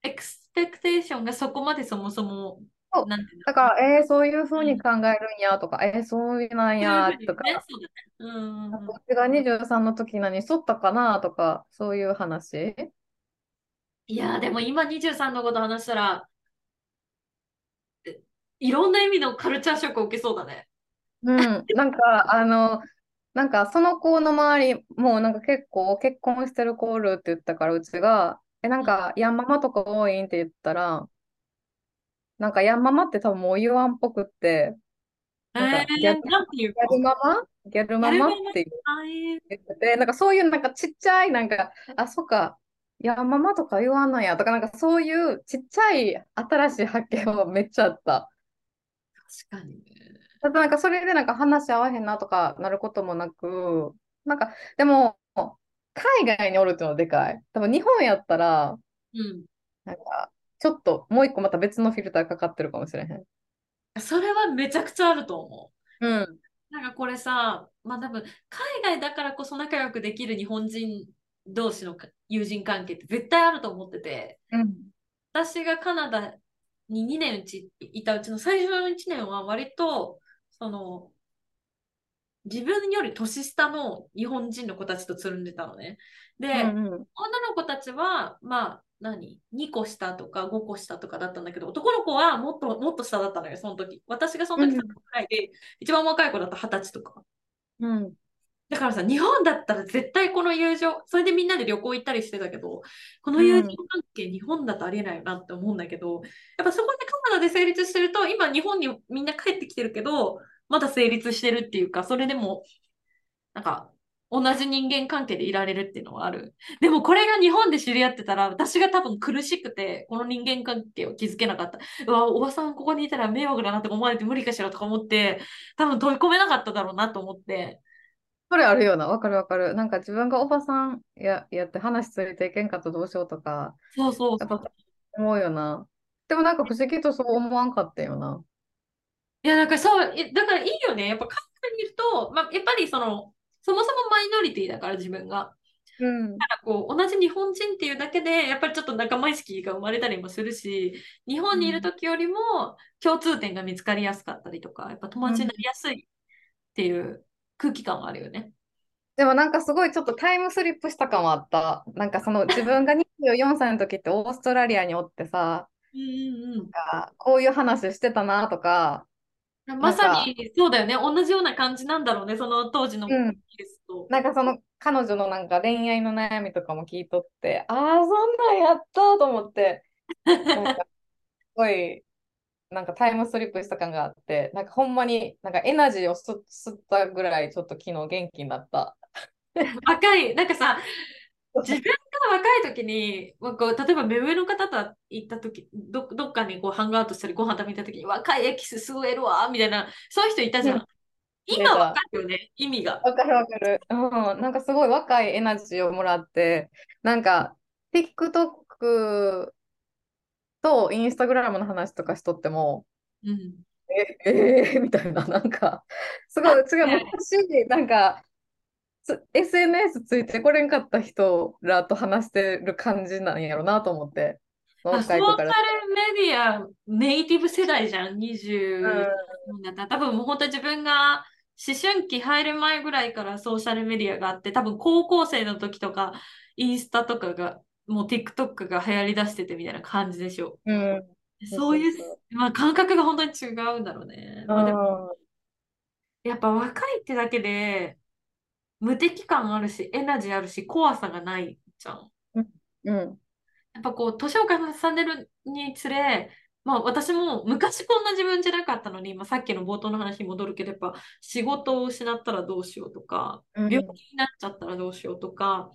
エクスペクテーションがそこまでそもそも、そうだから、えー、そういうふうに考えるんやとか、えー、そういうなんやとか、うだね。うんうんうん。こっちが23の時何しとったかなとか、そういう話。いやー、でも今23のこと話したら、えいろんな意味のカルチャーショックを受けそうだね。うん、なんか、あの、なんかその子の周り、もうなんか結構結婚してる子おるって言ったから、うちが、え、なんかヤンママとか多いんって言ったら、なんかヤンママって多分もう言わんっぽくって、なんかえー、ギャルなんていうギャルママ？ギャルママって言ってて、なんかそういうなんかちっちゃい、なんか、あ、そっか、ヤンママとか言わんのやとか、なんかそういうちっちゃい新しい発見はめっちゃあった。確かにね。ただなんかそれでなんか話合わへんなとかなることもなく、なんかでも海外におるっていうのはでかい。多分日本やったら、うん。なんかちょっともう一個また別のフィルターかかってるかもしれへん。それはめちゃくちゃあると思う。うん。なんかこれさ、まあ多分海外だからこそ仲良くできる日本人同士のか友人関係って絶対あると思ってて、うん。私がカナダに2年うちいたうちの最初の1年は割と、その、自分より年下の日本人の子たちとつるんでたのね。で、うんうん。女の子たちは、まあ、何 ?2 個下とか5個下とかだったんだけど、男の子はもっともっと下だったのよ、その時。私がその時うん3歳で、一番若い子だと20歳とか。うん。だからさ、日本だったら絶対この友情、それでみんなで旅行行ったりしてたけど、この友情関係、日本だとありえないよなって思うんだけど、やっぱそこでカナダで成立してると、今日本にみんな帰ってきてるけど、まだ成立してるっていうか、それでも、なんか、同じ人間関係でいられるっていうのはある。でもこれが日本で知り合ってたら、私が多分苦しくて、この人間関係を築けなかった。うわ、おばさんここにいたら迷惑だなとか思われて無理かしらとか思って、多分飛び込めなかっただろうなと思って。それあるよな。わかるわかる。なんか自分がおばさんや、やって話ついていけんかったらどうしようとか、そうそうそうやっぱ思うよな。でもなんか不思議とそう思わんかったよな。いや、なんかそう、えだからいいよね。やっぱ海外にいると、まあ、やっぱりその、そもそもマイノリティだから自分が。うん。なんかこう同じ日本人っていうだけで、やっぱりちょっと仲間意識が生まれたりもするし、日本にいる時よりも共通点が見つかりやすかったりとか、やっぱ友達になりやすいっていう空気感はあるよね。でもなんかすごいちょっとタイムスリップした感はあった。なんかその自分が24歳の時ってオーストラリアにおってさ、うんうんあこういう話してたなとか、うん。まさにそうだよね。同じような感じなんだろうね。その当時のうんイギリスと。なんかその彼女のなんか恋愛の悩みとかも聞いとって、ああ、そんなんやったと思って、なんかすごい、なんかタイムスリップした感があって、なんかほんまになんかエナジーを吸吸ったぐらいちょっと昨日元気になった。若い、なんかさ、自分が若い時に、まあこう例えば目上の方と行った時ど、どっかにこうハングアウトしたりご飯食べた時に若いエキス吸えるわみたいな、そういう人いたじゃうんん。今わかるよね、意味が。わかるわかる。うん、なんかすごい若いエナジーをもらって、なんか TikTok と Instagram の話とかしとっても、うん。え、えー、みたいな、なんか、すごい、違う、昔、なんか、つ SNS ついてこれんかった人らと話してる感じなんやろなと思って、あソーシャル。メディアネイティブ世代じゃん、20うんだったら。多分もう本当に自分が思春期入る前ぐらいからソーシャルメディアがあって、多分高校生の時とか、インスタとかが、もう TikTok が流行りだしててみたいな感じでしょ。うん。そういうまあ、感覚が本当に違うんだろうね。まあでもうやっぱ若いってだけで、無敵感あるし、エナジーあるし、怖さがないじゃん。ん。うん。やっぱこう、年を重ねるにつれ、まあ私も昔こんな自分じゃなかったのに、まあ、さっきの冒頭の話に戻るけど、やっぱ仕事を失ったらどうしようとか、うん病気になっちゃったらどうしようとか、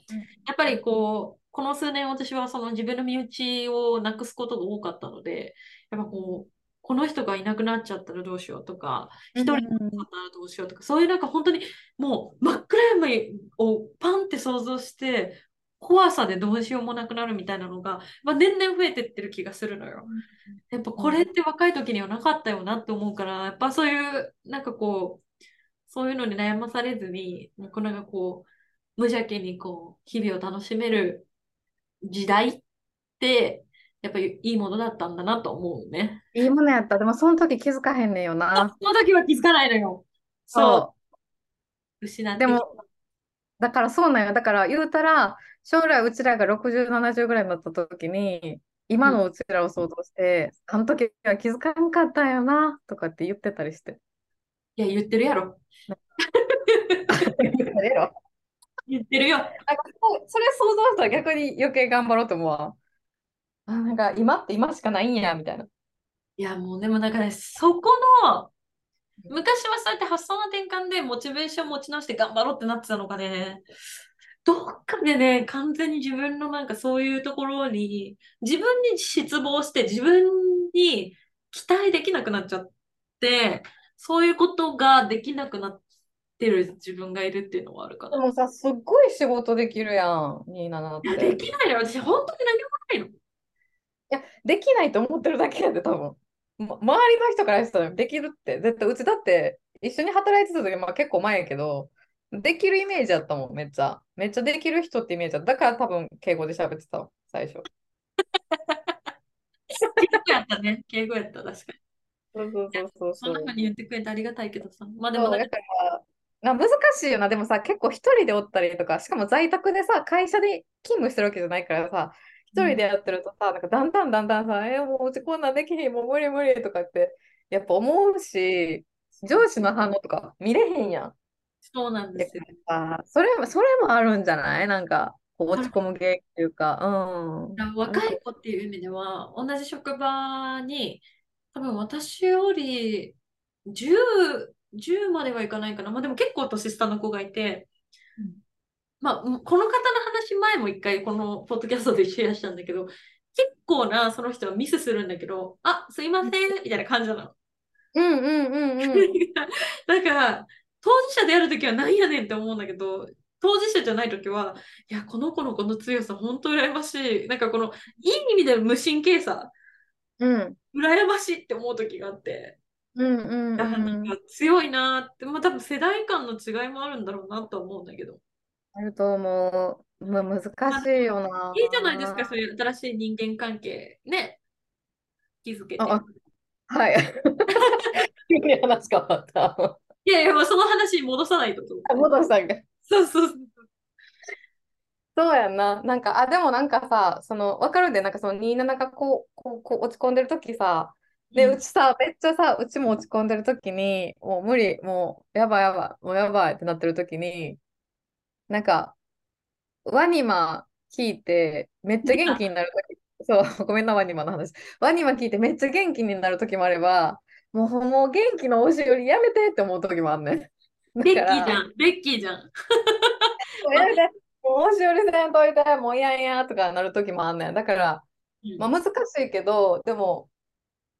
やっぱりこう、この数年私はその自分の身内をなくすことが多かったので、やっぱこう、この人がいなくなっちゃったらどうしようとか、一人になったらどうしようとか、そういうなんか本当にもう真っ暗闇をパンって想像して、怖さでどうしようもなくなるみたいなのが、まあ、年々増えてってる気がするのよ。やっぱこれって若い時にはなかったよなって思うから、やっぱそういう、なんかこう、そういうのに悩まされずに、もうこれがこう、無邪気にこう、日々を楽しめる時代って、やっぱりいいものだったんだなと思うね。いいものやった。でもその時気づかへんねんよあな。その時は気づかないのよ。そう。失ってきでも、だからそうなんよ。だから言うたら、将来うちらが60、70ぐらいになった時に、今のうちらを想像して、あの時は気づかんかったんよな、とかって言ってたりして。いや、言ってるやろ。言ってるやろ言ってるよ。なんかそれ想像したら逆に余計頑張ろうと思うわ。あ、なんか今って今しかないんや、みたいな。いや、もうでもだから、ね、そこの、昔はそうやって発想の転換でモチベーション持ち直して頑張ろうってなってたのがね、どっかでね、完全に自分のなんかそういうところに、自分に失望して自分に期待できなくなっちゃって、そういうことができなくなってる自分がいるっていうのはあるかな。でもさ、すっごい仕事できるやん、ニーナナっいや、て。できないのよ。私、本当に何もないの。いや、できないと思ってるだけやで、多分。ま、周りの人からしたらできるって、絶対、うちだって一緒に働いてた時、まあ結構前やけど、できるイメージやったもん、めっちゃ。めっちゃできる人ってイメージだった。だから多分敬語で喋ってたわ、最初。敬語やったね。敬語やった、確かに。そうそうそうそうそんなそう。風に言ってくれてありがたいけどさ。まあでもそう、なんかだから、な難しいよな。でもさ、結構一人でおったりとか、しかも在宅でさ、会社で勤務してるわけじゃないからさ、一人でやってるとさ、なんかだんだんだんだんさ、えーもううちこんなんできひん、もう無理無理とかって、やっぱ思うし、上司の反応とか見れへんやん。そうなんだですよ。それも、それもあるんじゃない？なんか、落ち込む系っていうか、うん。若い子っていう意味では、同じ職場に、多分私より10、10まではいかないかな。まあでも結構年下の子がいて、うんまあ、この方の話前も一回このポッドキャストでシェアしたんだけど、結構なその人はミスするんだけど、あ、すいません、みたいな感じなの。うんうんうんうん。だから、当事者であるときはなんやねんって思うんだけど、当事者じゃないときは、いや、この子のこの強さ、本当羨ましい。なんかこの、いい意味で無神経さ、うん羨ましいって思うときがあって、うんうんうだからなんん。か強いなって、まあ多分世代間の違いもあるんだろうなと思うんだけど。あると思う。む難しいよな。いいじゃないですか、そういう新しい人間関係、ね。気づけて。あはい。急に話変わった。いやいや、まあその話に戻さないとと。戻したんか。そうそうそう。そうやんな。なんか、あ、でもなんかさ、その、わかるんで、なんかその27がこう、こう、こう落ち込んでるときさ、で、うちさ、めっちゃさ、うちも落ち込んでるときに、もう無理、もう、やばいやばい、もうやばいってなってるときに、なんか、ワニマ聞いて、めっちゃ元気になるとき、そう、ごめんな、ワニマの話。ワニマ聞いてめっちゃ元気になるときもあれば、もう、もう元気のおしよりやめてって思うときもあんねん。だベッキーじゃん、ベッキーじゃん。もうやめて、もうおしよりせんといて、もういやいやとかなるときもあんねん。だから、うんまあ難しいけど、でも、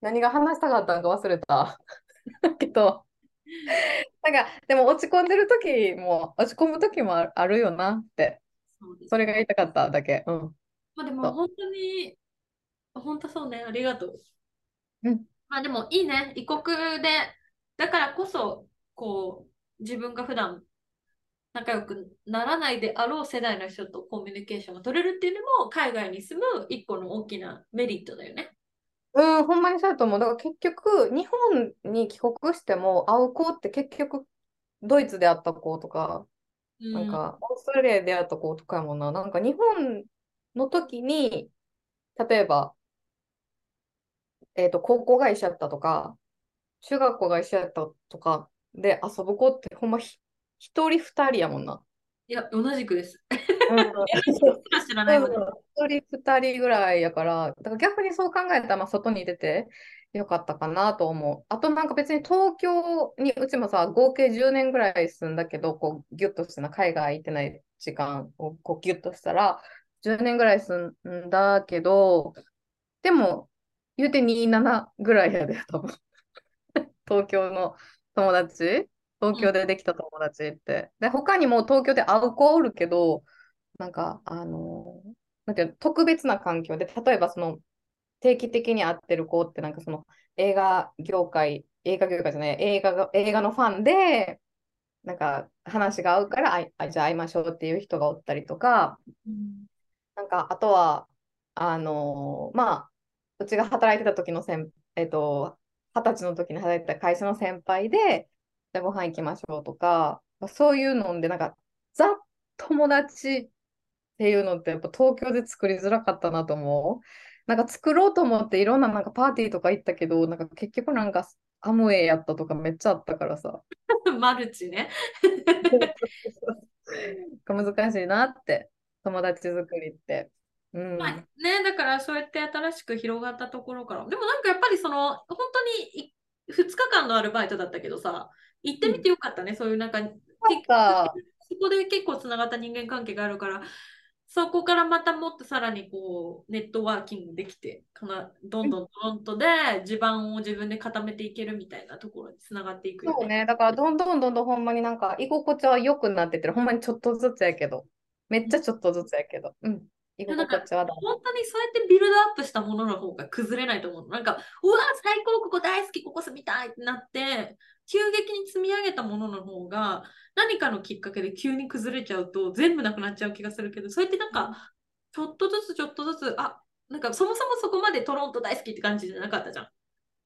何が話したかったのか忘れた。だ けど、なんか、でも落ち込んでる時も、落ち込む時もああるよなって、それが言いたかっただけ。うん。まあでも本当に、本当そうね、ありがとう。うんまあでもいいね、異国で、だからこそ、こう、自分が普段仲良くならないであろう世代の人とコミュニケーションが取れるっていうのも、海外に住む一個の大きなメリットだよね。うん、ほんまにそうだと思う。だから結局、日本に帰国しても会う子って結局、ドイツで会った子とか、うんなんか、オーストラリアで会った子とかやもんな。なんか日本の時に、例えば、えっと、高校が一緒やったとか、中学校が一緒やったとかで遊ぶ子ってほんまひ一人二人やもんな。いや、同じくです。うん知らないわね。一人二人ぐらいやから、だから逆にそう考えたら、まあ、外に出てよかったかなと思う。あとなんか別に東京にうちもさ、合計10年ぐらい住んだけど、こうギュッとしてな、海外行ってない時間をこうギュッとしたら、10年ぐらい住んだけど、でも言うて27ぐらいやで、多分。東京の友達、東京でできた友達って。で、他にも東京で会う子おるけど、なんか、あの、なんていうの、特別な環境で、例えばその、定期的に会ってる子って、なんかその、映画業界、映画業界じゃない、映画が、映画のファンで、なんか話が合うから、あいあじゃあ会いましょうっていう人がおったりとか、うん。なんか、あとは、あのまあ、うちが働いてた時の先、えっと、二十歳の時に働いてた会社の先輩で、じゃあご飯行きましょうとか、そういうので、なんか、ザ友達っていうのって、やっぱ東京で作りづらかったなと思う。なんか作ろうと思っていろんななんかパーティーとか行ったけど、なんか結局なんかアムウェイやったとかめっちゃあったからさ。マルチね。難しいなって、友達作りって。うん。まあね、だからそうやって新しく広がったところから。でもなんかやっぱりその、本当に2日間のアルバイトだったけどさ、行ってみてよかったね。そういうなんか、なんかそこで結構つながった人間関係があるから、そこからまたもっとさらにこうネットワーキングできて、かなどんどんどんとで地盤を自分で固めていけるみたいなところにつながっていくよそうね、だからどんどんどんどんほんまになんか居心地は良くなってってる。ほんまにちょっとずつやけど。めっちゃちょっとずつやけど。うん。居心地はだ。本当にそうやってビルドアップしたものの方が崩れないと思う。なんか、うわ、最高、ここ大好き、ここ住みたいってなって、急激に積み上げたものの方が、何かのきっかけで急に崩れちゃうと全部なくなっちゃう気がするけど、そうやってなんか、ちょっとずつちょっとずつ、あ、なんかそもそもそこまでトロント大好きって感じじゃなかったじゃん。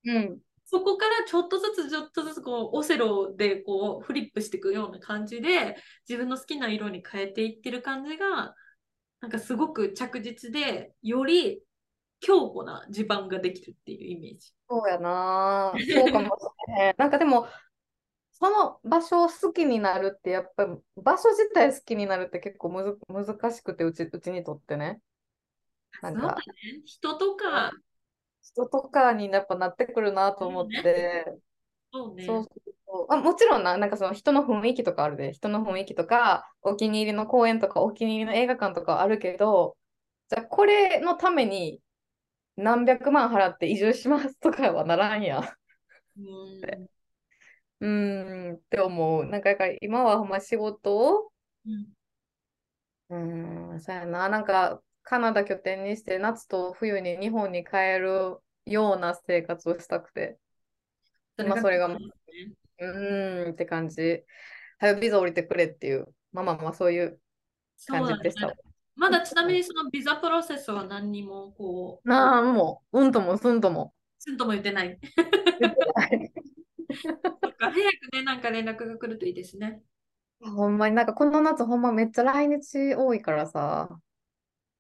うん。そこからちょっとずつちょっとずつこうオセロでこうフリップしていくような感じで自分の好きな色に変えていってる感じがなんかすごく着実でより強固な地盤ができるっていうイメージ。そうやな。そうかもしれへん。なんかでも、その場所を好きになるって、やっぱり場所自体好きになるって結構むず難しくて、うちうちにとってね。なんか、そうだね。人とか、人とかにやっぱなってくるなと思って。そうね。そうそうあもちろんな、なんかその人の雰囲気とかあるで、人の雰囲気とか、お気に入りの公園とか、お気に入りの映画館とかはあるけど、じゃあこれのために何百万払って移住しますとかはならんやん。うんうーんって思う。なんか今はほんま仕事を、うんん、そうやな、なんかカナダ拠点にして夏と冬に日本に帰るような生活をしたくて、今それがそうですねうーんって感じ。早くビザ降りてくれっていう、まあまあまあそういう感じでした。まだちなみにそのビザプロセスは何にもこう、なあ、もう、うんともすんとも。すんとも言ってない。言ってない早くね、なんか連絡が来るといいですね。ほんまになんかこの夏ほんまめっちゃ来日多いからさ、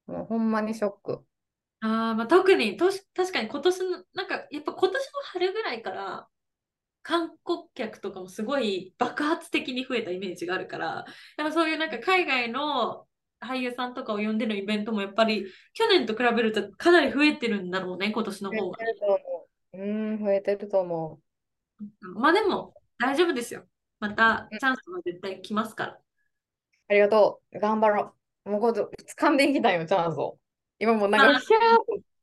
もうほんまにショック。あーまあ、特にとし確かに今年の、なんかやっぱ今年の春ぐらいから観光客とかもすごい爆発的に増えたイメージがあるから、やっぱそういうなんか海外の俳優さんとかを呼んでのイベントもやっぱり去年と比べるとかなり増えてるんだろうね、今年の方が。増えてると思う。ん、増えてると思まあでも大丈夫ですよ。またチャンスは絶対来ますから。う。ありがとう。頑張ろう。もうこれ掴んでいきたいよ、チャンスを。今もうなんか、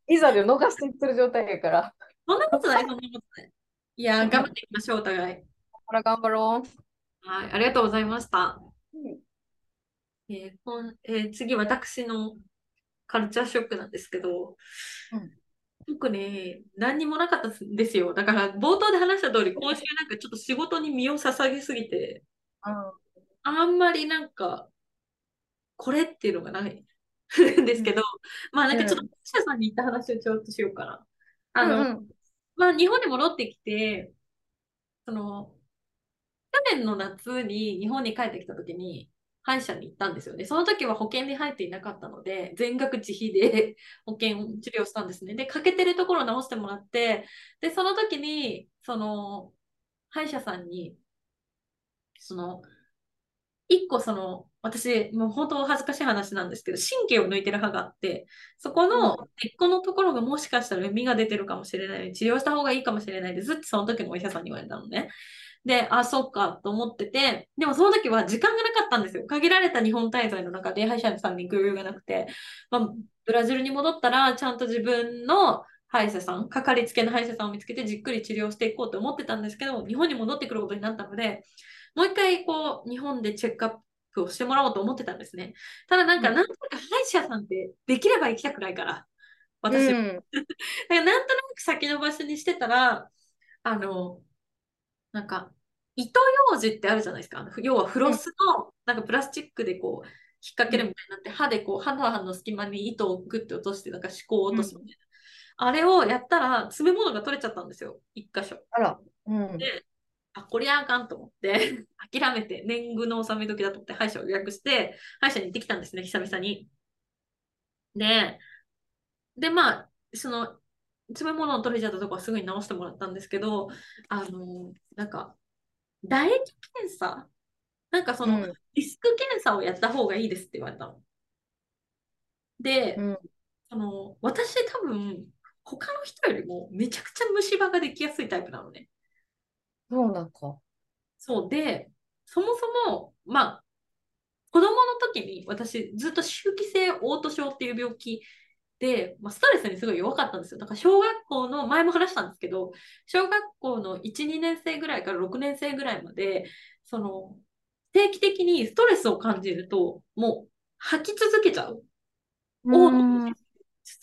いざで逃していってる状態やから。そんなことない、そんなことない。いやー、頑張っていきましょう、お互い。ほら、頑張ろはい、ありがとうございました。う。うんえーこんえー次、私のカルチャーショックなんですけど、うん僕ね、何にもなかったんですよ。だから、冒頭で話した通り、今週なんかちょっと仕事に身を捧げすぎて、あんまりなんか、これっていうのがないん ですけど、まあなんかちょっと、記者さんに言った話をちょっとしようかな。あの、うんうんまあ、日本に戻ってきて、その、去年の夏に日本に帰ってきた時に、歯医者に行ったんですよね。その時は保険に入っていなかったので、全額自費で 保険治療したんですね。で、欠けてるところを直してもらって、で、その時に、その、歯医者さんに、その、一個その、私、もう本当恥ずかしい話なんですけど、神経を抜いてる歯があって、そこの根っこのところがもしかしたら膿が出てるかもしれない。治療した方がいいかもしれないですってその時のお医者さんに言われたのね。で、あ、そっかと思ってて、でもその時は時間がなかったんですよ。限られた日本滞在の中で歯医者さんに行く余裕がなくて、まあ、ブラジルに戻ったらちゃんと自分の歯医者さん、かかりつけの歯医者さんを見つけてじっくり治療していこうと思ってたんですけど、日本に戻ってくることになったので、もう一回こう、日本でチェックアップをしてもらおうと思ってたんですね。ただなんか、うんなんとなく歯医者さんってできれば行きたくないから、私は。うん だからなんとなく先延ばしにしてたら、あの、なんか、糸ようじってあるじゃないですか。あの要はフロスの、なんかプラスチックでこう、引っ掛けるみたいになって、歯でこう、歯と歯の隙間に糸をグッて落として、なんか歯垢を落とすみたいな。あれをやったら、詰め物が取れちゃったんですよ。一箇所。あら。うん。で、あ、こりゃあかんと思って、諦めて、年貢の納め時だと思って、歯医者を予約して、歯医者に行ってきたんですね、久々に。で、で、まあ、その、詰め物を取れちゃったとこはすぐに直してもらったんですけど、あの、なんか、唾液検査？なんかその、うんリスク検査をやった方がいいですって言われたの。で、うんその、私多分、他の人よりもめちゃくちゃ虫歯ができやすいタイプなのね。そうなんか。そうで、そもそも、まあ、子供の時に私ずっと周期性オート症っていう病気で、まあ、ストレスにすごい弱かったんですよ。だから小学校の、前も話したんですけど、小学校の1、2年生ぐらいから6年生ぐらいまで、その、定期的にストレスを感じると、もう吐き続けちゃう。を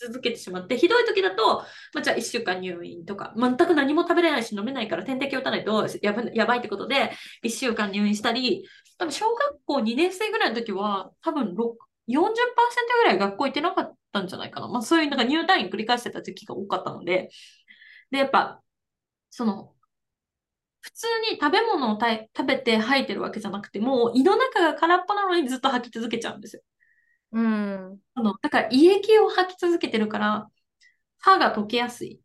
続けてしまって、ひどい時だと、まあ、じゃあ1週間入院とか、全く何も食べれないし飲めないから点滴を打たないとやばやばいってことで、1週間入院したり、多分小学校2年生ぐらいの時は、多分6 40%ぐらい学校行ってなかったんじゃないかな。まあそういうなんか入退院繰り返してた時期が多かったので、で、やっぱ、その、普通に食べ物を食べて吐いてるわけじゃなくて、もう胃の中が空っぽなのにずっと吐き続けちゃうんですよ。うん。あの、だから胃液を吐き続けてるから、歯が溶けやすい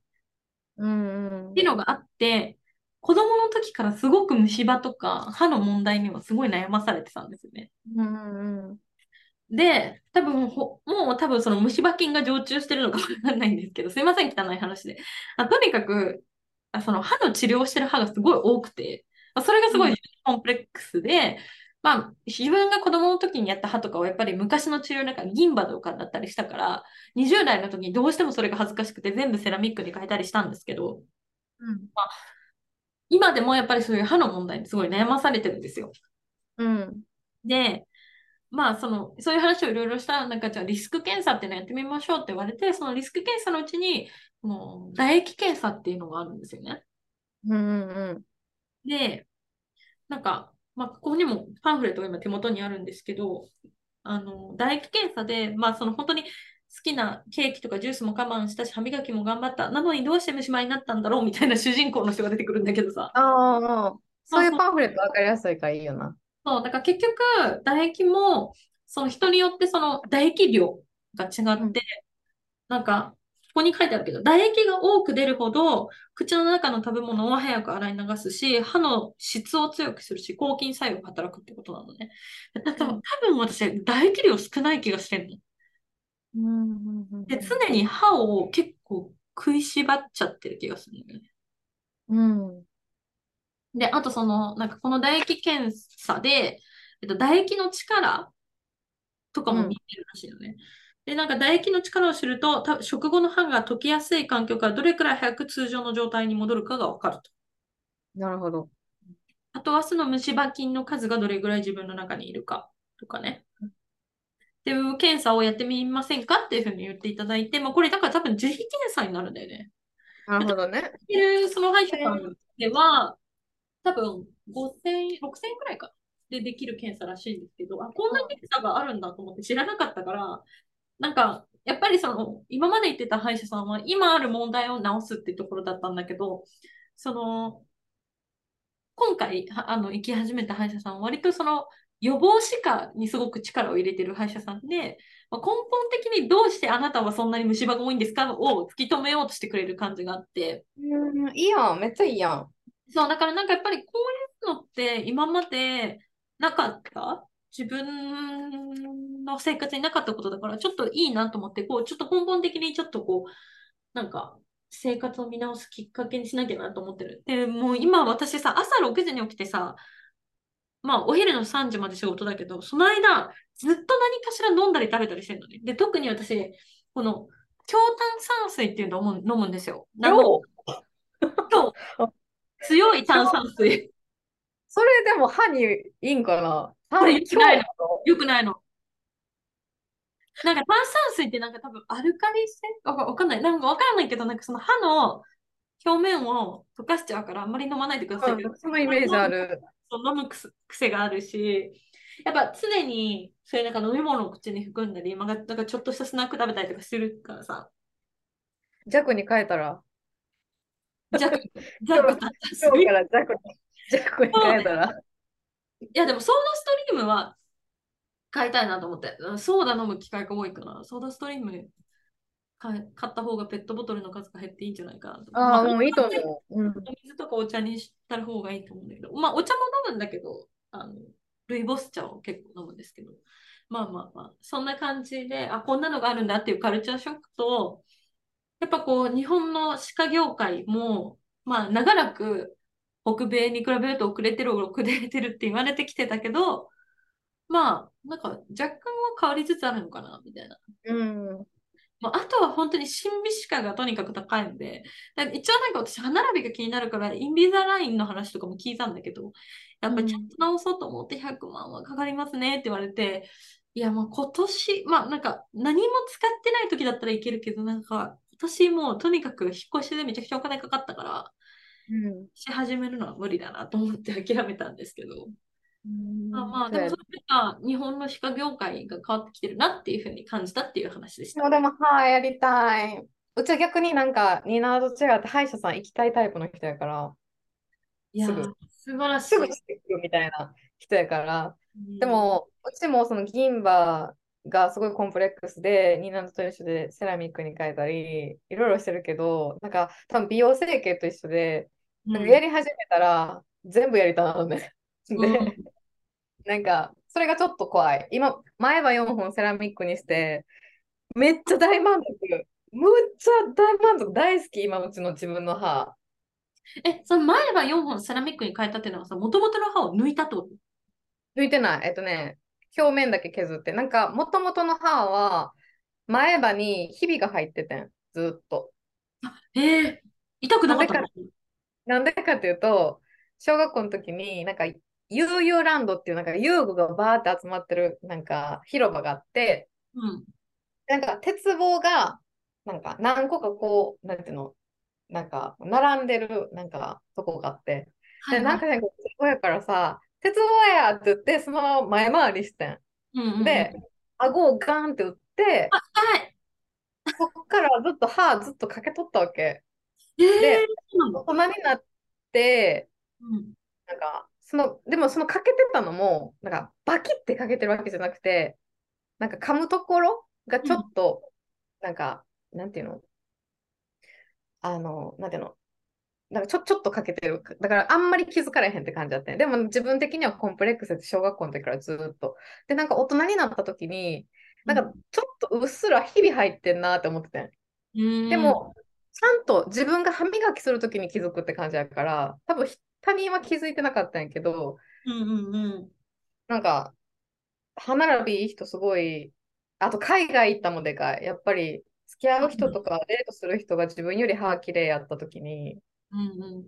うん。っていうのがあって、子供の時からすごく虫歯とか歯の問題にはすごい悩まされてたんですよね。うん。うん。で、多分ほ、もう多分その虫歯菌が常駐してるのかわかんないんですけど、すいません、汚い話で。あとにかく、あその歯の治療をしてる歯がすごい多くて、まあそれがすごいコンプレックスで、まあ、自分が子供の時にやった歯とかはやっぱり昔の治療なんか銀歯とかだったりしたから、20代の時にどうしてもそれが恥ずかしくて全部セラミックに変えたりしたんですけど、うん。今でもやっぱりそういう歯の問題にすごい悩まされてるんですよ。うん。で、まあ、その、そういう話をいろいろしたら、なんか、じゃあ、リスク検査っていうのやってみましょうって言われて、そのリスク検査のうちに、この唾液検査っていうのがあるんですよね。うん。うん。で、なんか、まあ、ここにもパンフレットが今手元にあるんですけど、あの、唾液検査で、まあ、その本当に好きなケーキとかジュースも我慢したし、歯磨きも頑張った。なのにどうして虫歯になったんだろうみたいな主人公の人が出てくるんだけどさ。ああ、そういうパンフレット分かりやすいからいいよな。そう、だから結局、唾液も、その人によってその唾液量が違って、うんなんか、ここに書いてあるけど、唾液が多く出るほど、口の中の食べ物を早く洗い流すし、歯の質を強くするし、抗菌作用が働くってことなのね。だからうん多分私、唾液量少ない気がしてんの。うん。で、常に歯を結構食いしばっちゃってる気がするんだよね。うん。で、あとその、なんかこの唾液検査で、えっと、唾液の力とかも見てるらしいよね。で、なんか唾液の力を知ると、た食後の歯が溶けやすい環境からどれくらい早く通常の状態に戻るかがわかると。なるほど。あとはその虫歯菌の数がどれぐらい自分の中にいるかとかね。っていう検査をやってみませんかっていうふうに言っていただいて、まあこれだから多分自費検査になるんだよね。なるほどね。で、その歯医者さんでは、多分5000、6000円くらいか。でできる検査らしいんですけど、あ、こんな検査があるんだと思って知らなかったから、なんか、やっぱりその、今まで言ってた歯医者さんは、今ある問題を直すっていうところだったんだけど、その、今回、あの、行き始めた歯医者さんは、割とその、予防歯科にすごく力を入れてる歯医者さんで、まあ、根本的にどうしてあなたはそんなに虫歯が多いんですかを突き止めようとしてくれる感じがあって、うん、いいやん。めっちゃいいやん。そう、だからなんかやっぱりこういうのって今までなかった？自分の生活になかったことだからちょっといいなと思って、こう、ちょっと根本的にちょっとこう、なんか生活を見直すきっかけにしなきゃなと思ってる。で、もう今私さ、朝6時に起きてさ、まあお昼の3時まで仕事だけど、その間ずっと何かしら飲んだり食べたりしてるのね。で、特に私、この強炭酸水っていうのを飲む飲むんですよ。なんかよそう 強い炭酸水。それでも歯にいいんかな？歯れ良くないの今よくないの。なんか炭酸水ってなんか多分アルカリ性？わかんない。なんかわからないけど、なんかその歯の表面を溶かしちゃうからあんまり飲まないでくださいけど日、そのイメージある。飲む癖があるし、やっぱ常にそういうなんか飲み物を口に含んだり、まあ、なんかちょっとしたスナック食べたりとかするからさ、弱に変えたら？弱、弱炭酸水。今日から弱に弱に変えたら。いや、でもソーダストリームは買いたいなと思って。うんソーダ飲む機会が多いから、ソーダストリーム買った方がペットボトルの数が減っていいんじゃないかなと。ああ、まもういいと思う。うん。水とかお茶にした方がいいと思うんだけど、まあお茶も飲むんだけど、あの、ルイボス茶を結構飲むんですけど、まあまあまあ、そんな感じで、あ、こんなのがあるんだっていうカルチャーショックと、やっぱこう、日本の歯科業界も、まあ長らく北米に比べると遅れてる遅れてるって言われてきてたけど、まあ、なんか若干は変わりつつあるのかな、みたいな。うん。まあ、あとは本当に審美歯科がとにかく高いので、一応なんか私歯並びが気になるから、インビザラインの話とかも聞いたんだけど、やっぱりちゃんと直そうと思って100万はかかりますねって言われて、いやもう今年、まあなんか何も使ってない時だったらいけるけど、なんか今年もうとにかく引っ越しでめちゃくちゃお金かかったから、うん。し始めるのは無理だなと思って諦めたんですけど、まあまあ、そうやでもそれが日本の歯科業界が変わってきてるなっていうふうに感じたっていう話でした。でもでも歯やりたい。うちは逆になんか、ニーナと違って歯医者さん行きたいタイプの人やから、いやーすぐ素晴らしい。すぐしてくるみたいな人やから、うんで、も、うちもその銀歯がすごいコンプレックスで、ニーナと一緒でセラミックに変えたり、いろいろしてるけど、なんか多分美容整形と一緒で、なんかやり始めたら全部やりたなのね。で、うんなんか、それがちょっと怖い。今、前歯4本セラミックにして、めっちゃ大満足。むっちゃ大満足。大好き、今、うちの自分の歯。え、その前歯4本セラミックに変えたっていうのはさ、もともとの歯を抜いたってこと？抜いてない。えっとね、表面だけ削って。なんか、もともとの歯は、前歯にひびが入っててん。ずっと。えー、痛くなかったの？なんでかっていうと、小学校の時に、なんか、悠々ランドっていう、なんか遊具がバーって集まってる、なんか、広場があって、うん。なんか鉄棒が、なんか何個かこう、なんていうの、なんか並んでる、なんかとこがあって、で、はいはいなんかね、鉄棒やからさ、鉄棒やって言って、そのまま前回りしてん。うんうんうんで、顎をガンって打って、あ、はい。そこからずっと歯ずっとかけとったわけ。えー、で大人になって、うんなんか、その、でもそのかけてたのも、なんかバキってかけてるわけじゃなくて、なんか噛むところがちょっと、なんか、なんていうの？あの、なんていうの？なんかちょ、ちょっとかけてる。だからあんまり気づかれへんって感じだったね。でも自分的にはコンプレックスって小学校の時からずっと。で、なんか大人になった時に、なんかちょっとうっすらひび入ってんなって思ってて。うんでも、ちゃんと自分が歯磨きするときに気づくって感じやから、多分他人は気づいてなかったんやけど、うんうんうん。なんか、歯並びいい人すごい、あと海外行ったもでかい。やっぱり、付き合う人とかデートする人が自分より歯綺麗やったときに、うんうん。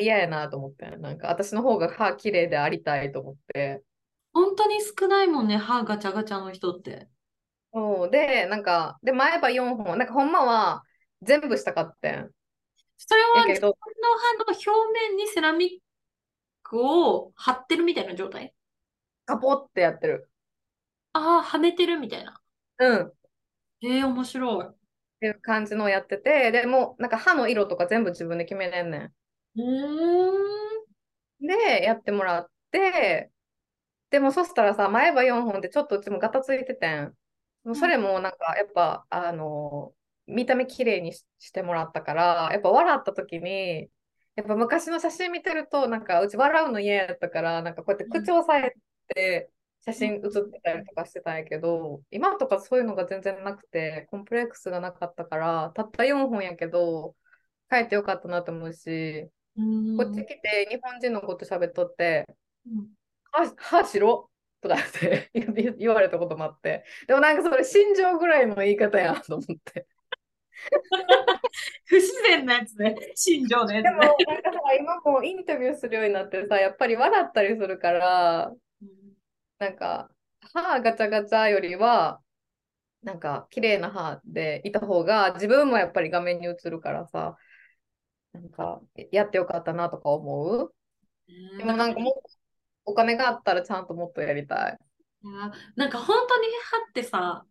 嫌やなと思って。なんか、私の方が歯綺麗でありたいと思って。本当に少ないもんね、歯ガチャガチャの人って。そうで、なんか、で、前歯4本、なんかほんまは全部したかったん。それは自分の歯の表面にセラミックを貼ってるみたいな状態？カポってやってる。ああ、はめてるみたいな。うん。ええ面白い。っていう感じのをやってて、でも、なんか歯の色とか全部自分で決めれんねうーん。ん。で、やってもらって、でもそしたらさ、前歯4本でちょっとうちもガタついててん。もうそれもなんかやっぱ、あの見た目綺麗にししてもらったから、やっぱ笑った時に、やっぱ昔の写真見てると、なんかうち笑うの嫌やったから、なんかこうやって口を押さえて写真写ってたりとかしてたんやけど、今とかそういうのが全然なくて、コンプレックスがなかったから、たった4本やけど、帰ってよかったなと思うし、うーんこっち来て日本人のこと喋っとって、うん歯、歯白とかって 言われたこともあって。でもなんかそれ心情ぐらいの言い方やんと思って。不自然なやつね。心情のやつでもね。なんかさ、今もうインタビューするようになってさ、やっぱり笑ったりするから、なんか歯ガチャガチャよりは、なんか綺麗な歯でいた方が自分もやっぱり画面に映るからさ、なんかやってよかったなとか思う？でもなんかもうお金があったらちゃんともっとやりたい。いやなんか本当に歯ってさ、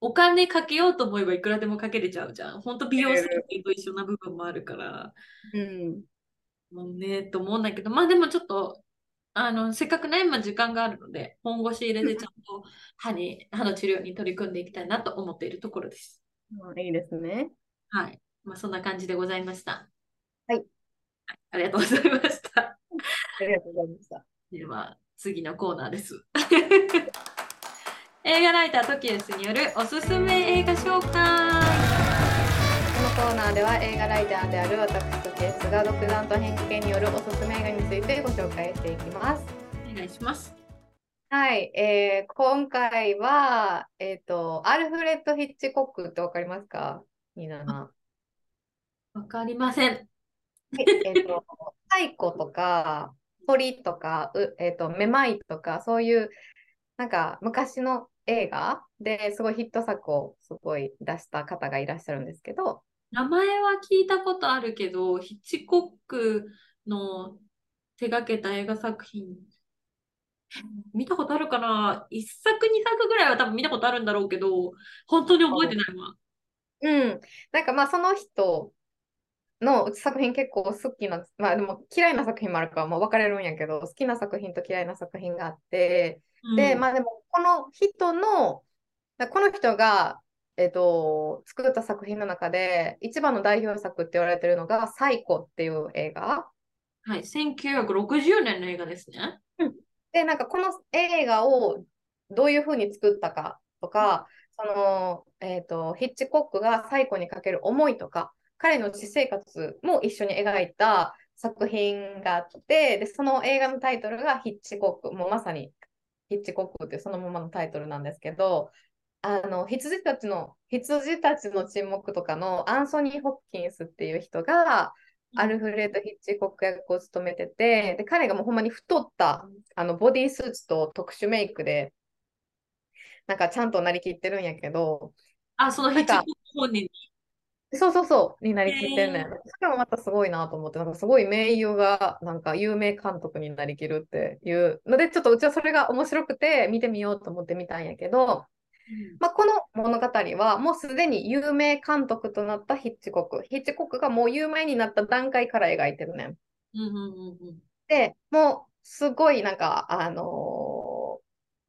お金かけようと思えばいくらでもかけれちゃうじゃん。本当美容整形と一緒な部分もあるから、うん。もうね、と思うんだけど、まあでもちょっと、あの、せっかくね、今時間があるので、本腰入れてちゃんと歯に、歯の治療に取り組んでいきたいなと思っているところです。いいですね。はい。まあそんな感じでございました。はい。ありがとうございました。ありがとうございました。では、次のコーナーです。映画ライタートキエスによるおすすめ映画紹介。コーナーでは映画ライターである私とケースが独断と偏見によるおすすめ映画についてご紹介していきます。お願いします。はい、えー今回は、えっ、と、アルフレッド・ヒッチコックってわかりますか？ニナナ。わかりません。はい、えっ、と、太鼓とか、鳥とか、うえっ、と、めまいとか、そういう、なんか昔の映画ですごいヒット作をすごい出した方がいらっしゃるんですけど、名前は聞いたことあるけど、ヒッチコックの手掛けた映画作品、見たことあるかな ?1 作、2作ぐらいは多分見たことあるんだろうけど、本当に覚えてないわ。うん。なんかまあその人の作品結構好きな、まあでも嫌いな作品もあるからもう分かれるんやけど、好きな作品と嫌いな作品があって、で、まあでもこの人の、この人が、えっと、作った作品の中で一番の代表作って言われてるのがサイコっていう映画。はい、1960年の映画ですね。で、なんかこの映画をどういうふうに作ったかとか、その、えっと、ヒッチコックがサイコにかける思いとか、彼の私生活も一緒に描いた作品があって、で、その映画のタイトルがヒッチコック、もうまさにヒッチコックっていうそのままのタイトルなんですけど、あの、羊たちの、羊たちの沈黙とかのアンソニー・ホッキンスっていう人が、アルフレッド・ヒッチコック役を務めてて、で、彼がもうほんまに太った、あの、ボディースーツと特殊メイクで、なんかちゃんとなりきってるんやけど、あ、そのヒッチコック本人。そうそうそう、になりきってんねん。それもまたすごいなと思って、なんかすごい名優が、なんか有名監督になりきるっていうので、ちょっとうちはそれが面白くて見てみようと思って見たんやけど、まあ、この物語はもうすでに有名監督となったヒッチコック。ヒッチコックがもう有名になった段階から描いてるねん。うんうんうんうん。で、もうすごいなんか、あのー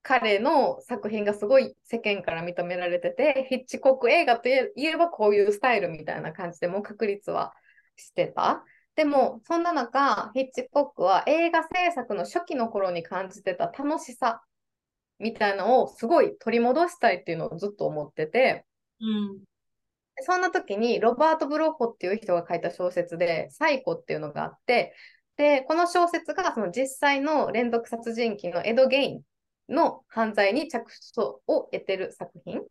彼の作品がすごい世間から認められてて、ヒッチコック映画といえばこういうスタイルみたいな感じでもう確立はしてた。でも、そんな中、ヒッチコックは映画制作の初期の頃に感じてた楽しさみたいなのをすごい取り戻したいっていうのをずっと思ってて、うん。そんな時にロバート・ブロッホっていう人が書いた小説で、サイコっていうのがあって、で、この小説がその実際の連続殺人鬼のエド・ゲインの犯罪に着想を得てる作品。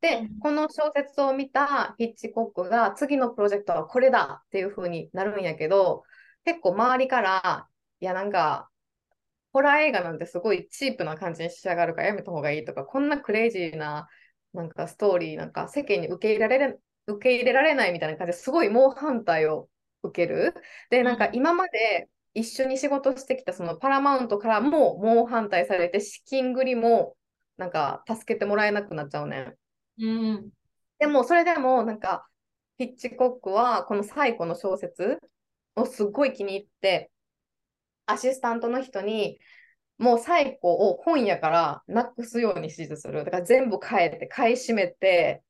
でうん、この小説を見たヒッチコックが次のプロジェクトはこれだっていう風になるんやけど、結構周りから、いやなんか、ホラー映画なんてすごいチープな感じに仕上がるからやめた方がいいとか、こんなクレイジーななんかストーリーなんか世間に受け入れられる受け入れられないみたいな感じですごい猛反対を受ける。で、なんか今まで一緒に仕事してきたそのパラマウントからも猛反対されて資金繰りもなんか助けてもらえなくなっちゃうね。うん。でもそれでもなんかヒッチコックはこの最古の小説をすっごい気に入ってアシスタントの人にもう最古を本屋からなくすように指示する。だから全部変えて買い占めて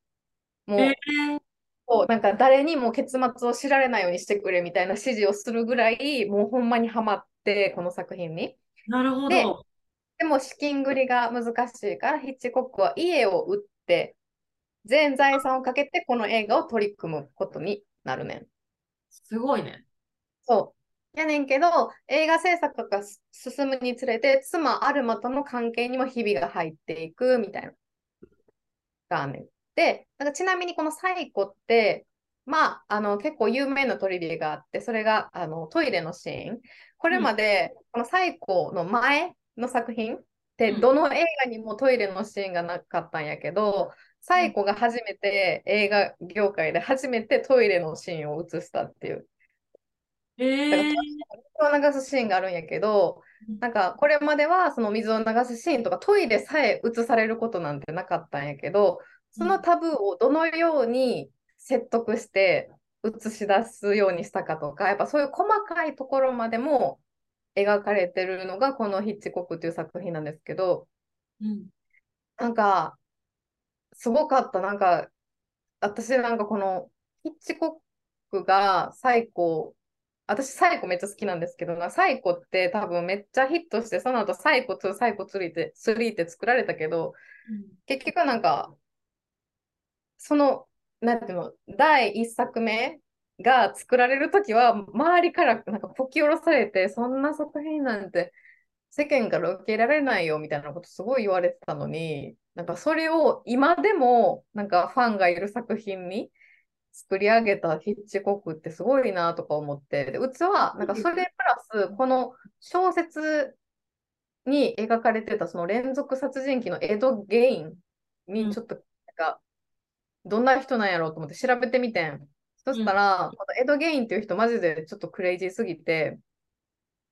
もうえそうなんか誰にも結末を知られないようにしてくれみたいな指示をするぐらいもうほんまにハマってこの作品に。ー、なるほでど。でも資金繰りが難しいからヒッチコックは家を売って全財産をかけてこの映画を取り組むことになるねん。すごいね。そう。やねんけど映画制作がす進むにつれて妻アルマとの関係にもひびが入っていくみたいな。があんねん。で、なんかちなみにこのサイコって、まあ、あの結構有名なトリビアがあって、それがあのトイレのシーン。これまで、このサイコの前の作品って、うんどの映画にもトイレのシーンがなかったんやけど、サイコが初めて映画業界で初めてトイレのシーンを映したっていう。えー、水を流すシーンがあるんやけど、なんかこれまではその水を流すシーンとかトイレさえ映されることなんてなかったんやけど、そのタブーをどのように説得して映し出すようにしたかとか、やっぱそういう細かいところまでも描かれてるのがこのヒッチコックっていう作品なんですけど、うん。なんかすごかった。なんか私なんかこのヒッチコックが最高私、サイコめっちゃ好きなんですけどな、サイコって多分めっちゃヒットして、その後サイコ2、サイコ3って、3って作られたけど、結局なんか、その、なんていうの、第1作目が作られるときは、周りからなんかこき下ろされて、そんな作品なんて世間から受け入れられないよみたいなことすごい言われてたのに、なんかそれを今でもなんかファンがいる作品に作り上げたヒッチコックってすごいなとか思って、でうちはなんかそれプラスこの小説に描かれてたその連続殺人鬼のエド・ゲインにちょっとなんかどんな人なんやろうと思って調べてみてん。そしたら、このエド・ゲインっていう人マジでちょっとクレイジーすぎて、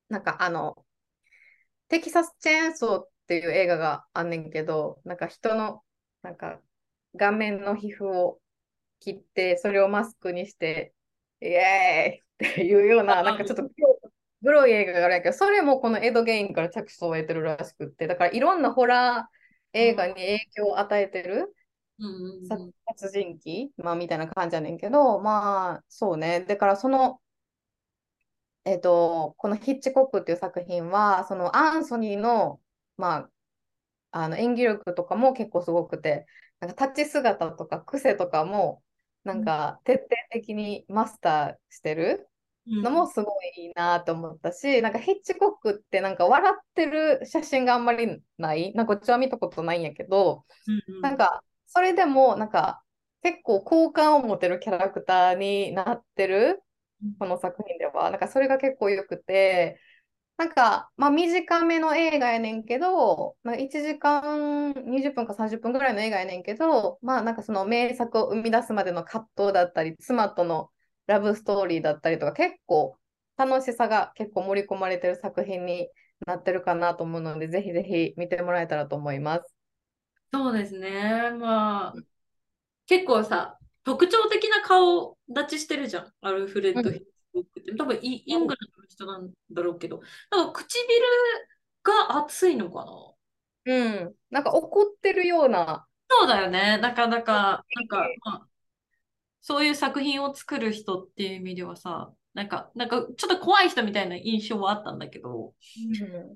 なんかあの、テキサス・チェーンソーっていう映画があんねんけど、なんか人の、なんか顔面の皮膚を切って、それをマスクにして、イエーイっていうような、なんかちょっとグロい映画があるんやけど、それもこのエド・ゲインから着想を得てるらしくって、だからいろんなホラー映画に影響を与えてるうん殺人鬼、まあ、みたいな感じやねんけど、まあ、そうね。だから、その、えっと、このヒッチコックっていう作品は、そのアンソニーの、まあ、あの演技力とかも結構すごくて、なんか立ち姿とか癖とかも、なんか徹底的にマスターしてるうんのもすごいいいなと思ったし、なんかヒッチコックってなんか笑ってる写真があんまりない。なんかこっちは見たことないんやけど、うんうんなんか、それでも、なんか、結構好感を持てるキャラクターになってる、この作品では。なんか、それが結構良くて、なんか、まあ、短めの映画やねんけど、まあ、1時間20分か30分ぐらいの映画やねんけど、まあ、なんかその名作を生み出すまでの葛藤だったり、妻とのラブストーリーだったりとか、結構楽しさが結構盛り込まれてる作品になってるかなと思うので、ぜひぜひ見てもらえたらと思います。そうですね。まあ、結構さ、特徴的な顔立ちしてるじゃん。アルフレッド・うんヒッ多分イ、イングランドの人なんだろうけど、なんか唇が厚いのかな？うん。なんか怒ってるような、そうだよね。なかなか、なんか、まあ、そういう作品を作る人っていう意味ではさ、なんか、なんかちょっと怖い人みたいな印象はあったんだけど、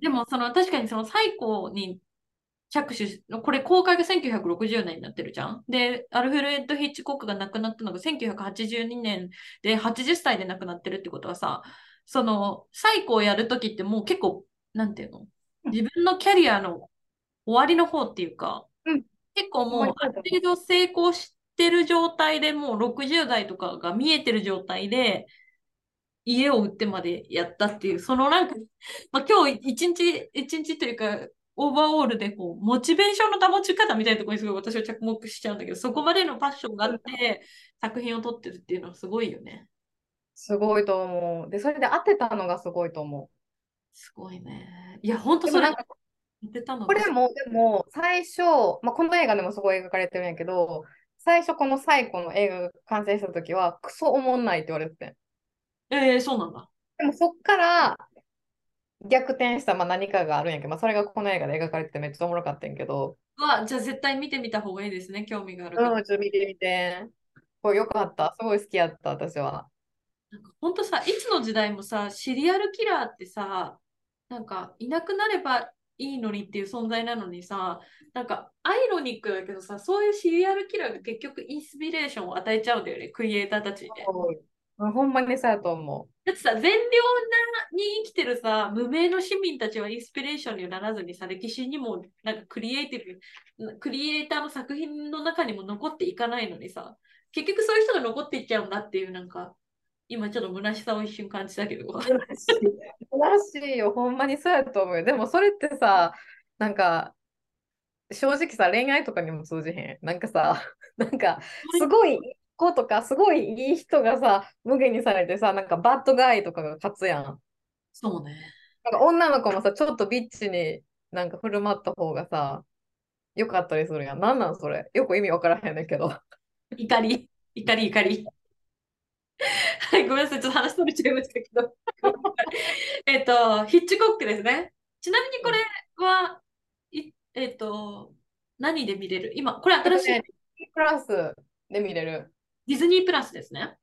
でもその確かにその最高に着手し、これ公開が1960年になってるじゃん。で、アルフレッド・ヒッチコックが亡くなったのが1982年で80歳で亡くなってるってことはさ、その最高をやるときってもう結構、なんていうの？自分のキャリアの終わりの方っていうか、うん。結構もうある程度成功してる状態でもう60代とかが見えてる状態で家を売ってまでやったっていう、そのなんか、まあ、今日一日、一日というか、オーバーオールでこう、モチベーションの保ち方みたいなところにすごい私は着目しちゃうんだけど、そこまでのパッションがあって作品を撮ってるっていうのはすごいよね。すごいと思う。で、それで当てたのがすごいと思すごいね。いや、ほんう。とそれこれも、でも、最初、まあ、この映画でもすごい描かれてるんやけど、最初この最古の映画が完成した時は、クソおもんないって言われてて。ええそうなんだ。でもそっから逆転した、まあ、何かがあるんやけど、まあ、それがこの映画で描かれててめっちゃおもろかったんやけど、わ、じゃあ絶対見てみた方がいいですね。興味があるから。うん、ちょっと見てみて。これよかった。すごい好きやった、私は。なんかほんとさ、いつの時代もさ、シリアルキラーってさ、なんかいなくなればいいのにっていう存在なのにさ、なんかアイロニックだけどさ、そういうシリアルキラーが結局インスピレーションを与えちゃうんだよね、クリエイターたちにね。うんほんまにそうやと思だってさ、善良なに生きてるさ、無名の市民たちはインスピレーションにならずにさ、歴史にもなんかクリエイティブ、クリエイターの作品の中にも残っていかないのにさ、結局そういう人が残っていっちゃうんだっていう、なんか、今ちょっと虚しさを一瞬感じたけど。う。悲しいよ、ほんまにそうやと思うよ。でもそれってさ、なんか、正直さ、恋愛とかにも通じへん。なんかさ、なんか、すごい子とか、すごいいい人がさ、無限にされてさ、なんかバッドガイとかが勝つやん。そうね。なんか女の子もさ、ちょっとビッチになんか振る舞った方がさ、よかったりするやん。なんなんそれ？よく意味わからへんねんけど。怒り、怒り、怒り。はい、ごめんなさい、ちょっと話飛びちゃいましたけど。えっと、ヒッチコックですね。ちなみにこれは、いえっと、何で見れる？今、これ新しいねプラスで見れる。ディズニープラスですね。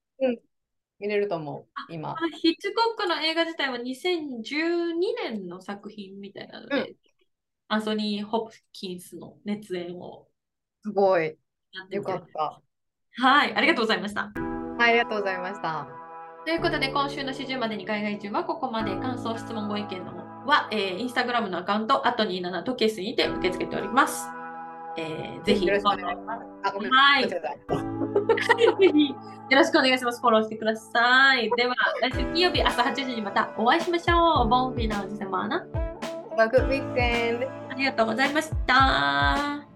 見れると思う、今。ヒッチコックの映画自体は2012年の作品みたいなので、うんアンソニー・ホプキンスの熱演をすごい。よかった。はい、ありがとうございました。はい、ありがとうございました。ということで、今週の始終までに海外中はここまで感想、質問、ご意見の方は、えー、インスタグラムのアカウント、あと27とケースにて受け付けております。えー、ぜひ、よろしくお願いします。あ、ごめん。はい。ぜひよろしくお願いします。フォローしてください。では、来週金曜日朝8時にまたお会いしましょう。ボンフィナージセマーナ。Have a good weekend. ありがとうございました。